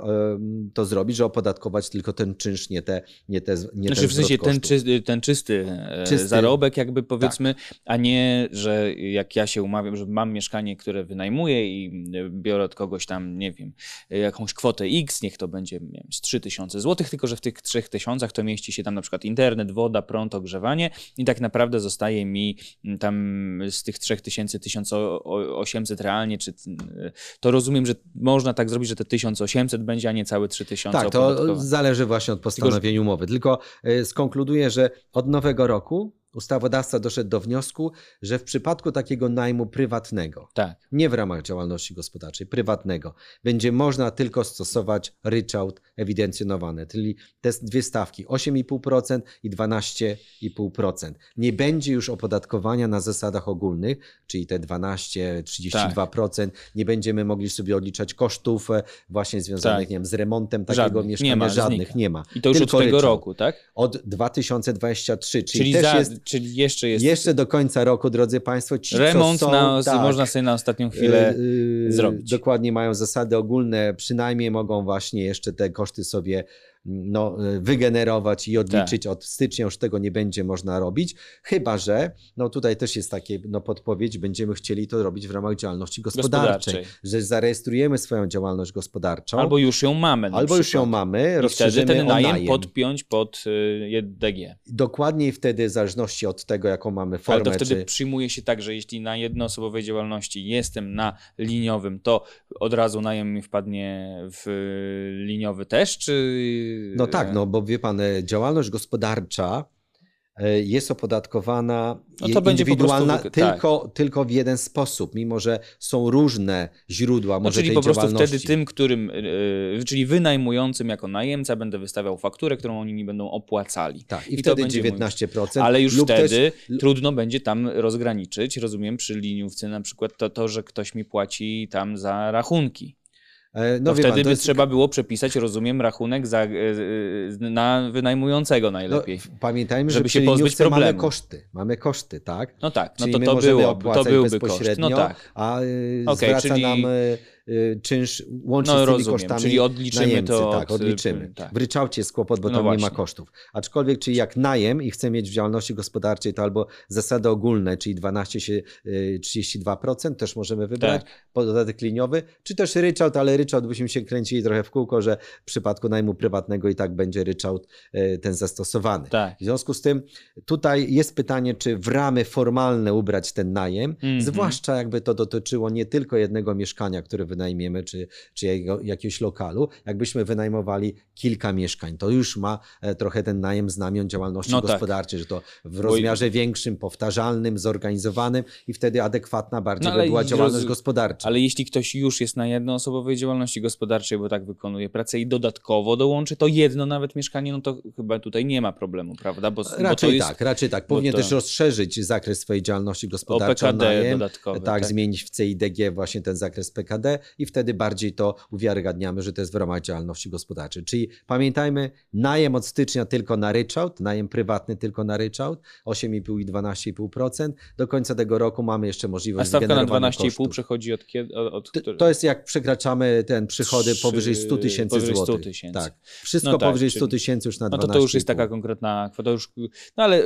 to zrobić, że opodatkować tylko ten czynsz, nie te nie te nie Znaczy w sensie ten, czy, ten czysty, czysty, zarobek jakby powiedzmy, tak. a nie, że jak ja się umawiam, że mam mieszkanie, które wynajmuję i biorę od kogoś tam, nie wiem, jakąś kwotę X, niech to będzie nie wiem, z 3000 zł, tylko że w tych 3000 to mieści się tam na przykład internet, woda, prąd, ogrzewanie i tak naprawdę zostaje mi tam z tych 3000, 1800 realnie, czy to rozumiem, że można tak zrobić, że te 1800 będzie, a nie całe 3000 Tak, to zależy właśnie od postanowienia umowy. Tylko e, skonkluduję, że od nowego roku ustawodawca doszedł do wniosku, że w przypadku takiego najmu prywatnego, tak. nie w ramach działalności gospodarczej, prywatnego, będzie można tylko stosować ryczałt ewidencjonowany, czyli te dwie stawki 8,5% i 12,5%. Nie będzie już opodatkowania na zasadach ogólnych, czyli te 12-32%. Tak. Nie będziemy mogli sobie odliczać kosztów e, właśnie związanych tak. nie wiem, z remontem takiego żadnych. mieszkania. Nie ma, żadnych nie ma. I to już tylko od tego ryczałt. roku, tak? Od 2023, czyli, czyli też za... jest czyli jeszcze jest. Jeszcze do końca roku, drodzy Państwo, ci, remont są, na, tak, można sobie na ostatnią chwilę yy, zrobić. Dokładnie mają zasady ogólne, przynajmniej mogą właśnie jeszcze te koszty sobie no, wygenerować i odliczyć tak. od stycznia, już tego nie będzie można robić, chyba że, no tutaj też jest takie no, podpowiedź, będziemy chcieli to robić w ramach działalności gospodarczej, gospodarczej. że zarejestrujemy swoją działalność gospodarczą. Albo już ją mamy. Albo przykład. już ją mamy, I wtedy ten najem, najem podpiąć pod y, DG. Dokładnie wtedy, w zależności od tego, jaką mamy formę. Ale to wtedy czy... przyjmuje się tak, że jeśli na jednoosobowej działalności jestem na liniowym, to od razu najem mi wpadnie w liniowy też, czy no tak, no bo wie pan, e, działalność gospodarcza e, jest opodatkowana no to indywidualna prostu, tylko, tak. tylko w jeden sposób, mimo że są różne źródła no, może czyli tej po prostu wtedy tym, którym, yy, czyli wynajmującym jako najemca będę wystawiał fakturę, którą oni mi będą opłacali. Tak, i, I wtedy 19%. Mój... Ale już wtedy też... trudno będzie tam rozgraniczyć, rozumiem, przy liniówce na przykład to, to, że ktoś mi płaci tam za rachunki. E, no, wtedy pan, by jest... trzeba było przepisać, rozumiem, rachunek za, e, e, na wynajmującego najlepiej. No, pamiętajmy, żeby że się pozbyć problemu. mamy koszty. Mamy koszty, tak? No tak, no to, to, było, to byłby koszt. No tak. A okay, zwraca czyli... nam czynsz łącznie no, z tymi rozumiem, kosztami czyli odliczymy najemcy, to tak, odliczymy. Tak. W ryczałcie jest kłopot, bo no tam właśnie. nie ma kosztów. Aczkolwiek, czyli jak najem i chcę mieć w działalności gospodarczej, to albo zasady ogólne, czyli 12-32% y, też możemy wybrać, tak. podatek liniowy, czy też ryczałt, ale ryczałt byśmy się kręcili trochę w kółko, że w przypadku najmu prywatnego i tak będzie ryczałt y, ten zastosowany. Tak. W związku z tym tutaj jest pytanie, czy w ramy formalne ubrać ten najem, mm -hmm. zwłaszcza jakby to dotyczyło nie tylko jednego mieszkania, które wynajmiemy, czy, czy jego, jakiegoś lokalu, jakbyśmy wynajmowali kilka mieszkań, to już ma e, trochę ten najem znamion działalności no tak. gospodarczej, tak. że to w rozmiarze większym, powtarzalnym, zorganizowanym i wtedy adekwatna bardziej no, by była działalność roz... gospodarcza. Ale jeśli ktoś już jest na jednoosobowej działalności gospodarczej, bo tak wykonuje pracę i dodatkowo dołączy to jedno nawet mieszkanie, no to chyba tutaj nie ma problemu, prawda? Bo, raczej bo jest, tak, raczej tak. Powinien to... też rozszerzyć zakres swojej działalności gospodarczej. O PKD najem, dodatkowy. Tak, tak, zmienić w CIDG właśnie ten zakres PKD i wtedy bardziej to uwiarygadniamy, że to jest w ramach działalności gospodarczej. Czyli pamiętajmy, najem od stycznia tylko na ryczałt, najem prywatny tylko na ryczałt, 8,5 i 12,5%. Do końca tego roku mamy jeszcze możliwość A stawka na 12,5 przechodzi od kiedy? Od, to, to jest jak przekraczamy ten przychody powyżej 100 tysięcy złotych. Tak. Wszystko no tak, powyżej 100 tysięcy już na 12,5. No to to już jest taka konkretna kwota. Już, no ale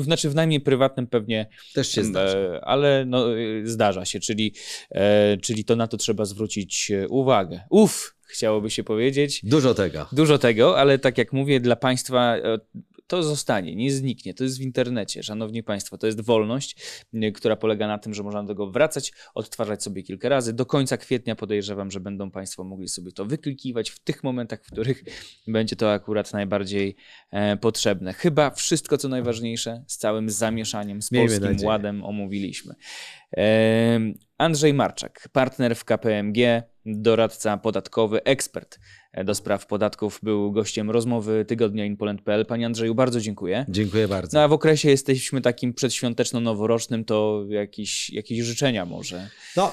znaczy w najmie prywatnym pewnie. Też się zdarza. E, ale no, zdarza się, czyli, e, czyli to na to trzeba zwrócić zwrócić e, uwagę. Uf, chciałoby się powiedzieć. Dużo tego. Dużo tego, ale tak jak mówię, dla Państwa e, to zostanie, nie zniknie. To jest w internecie, szanowni państwo. To jest wolność, która polega na tym, że można do tego wracać, odtwarzać sobie kilka razy. Do końca kwietnia podejrzewam, że będą państwo mogli sobie to wyklikiwać w tych momentach, w których będzie to akurat najbardziej e, potrzebne. Chyba wszystko, co najważniejsze, z całym zamieszaniem, z Miejmy Polskim. Ładem omówiliśmy. E, Andrzej Marczak, partner w KPMG, doradca podatkowy, ekspert do spraw podatków, był gościem rozmowy tygodnia inpoland.pl. Panie Andrzeju, bardzo dziękuję. Dziękuję bardzo. No a w okresie jesteśmy takim przedświąteczno-noworocznym, to jakieś, jakieś życzenia może? No,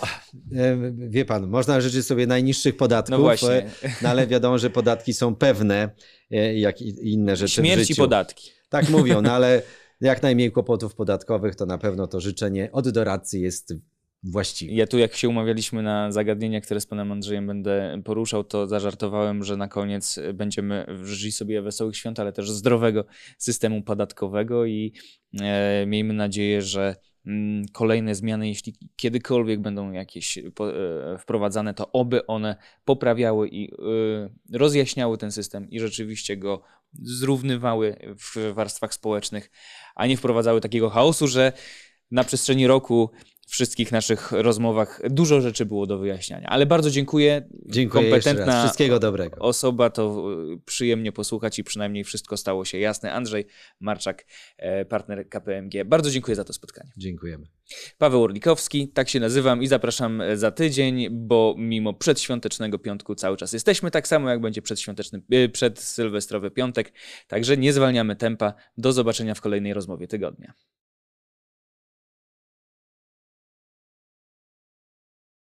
e, wie pan, można życzyć sobie najniższych podatków, no, właśnie. no ale wiadomo, że podatki są pewne, e, jak i inne rzeczy Śmierci w życiu. podatki. Tak mówią, no ale jak najmniej kłopotów podatkowych, to na pewno to życzenie od doradcy jest właściwe. Ja tu, jak się umawialiśmy na zagadnienia, które z panem Andrzejem będę poruszał, to zażartowałem, że na koniec będziemy życzyli sobie wesołych świąt, ale też zdrowego systemu podatkowego i e, miejmy nadzieję, że mm, kolejne zmiany, jeśli kiedykolwiek będą jakieś e, wprowadzane, to oby one poprawiały i e, rozjaśniały ten system i rzeczywiście go zrównywały w warstwach społecznych, a nie wprowadzały takiego chaosu, że na przestrzeni roku wszystkich naszych rozmowach dużo rzeczy było do wyjaśniania. Ale bardzo dziękuję. Dziękuję Kompetentna Wszystkiego dobrego. Osoba to e, przyjemnie posłuchać i przynajmniej wszystko stało się jasne. Andrzej Marczak, e, partner KPMG. Bardzo dziękuję za to spotkanie. Dziękujemy. Paweł Orlikowski, tak się nazywam i zapraszam za tydzień, bo mimo przedświątecznego piątku cały czas jesteśmy tak samo jak będzie przedświąteczny, e, przedsylwestrowy piątek. Także nie zwalniamy tempa. Do zobaczenia w kolejnej rozmowie tygodnia.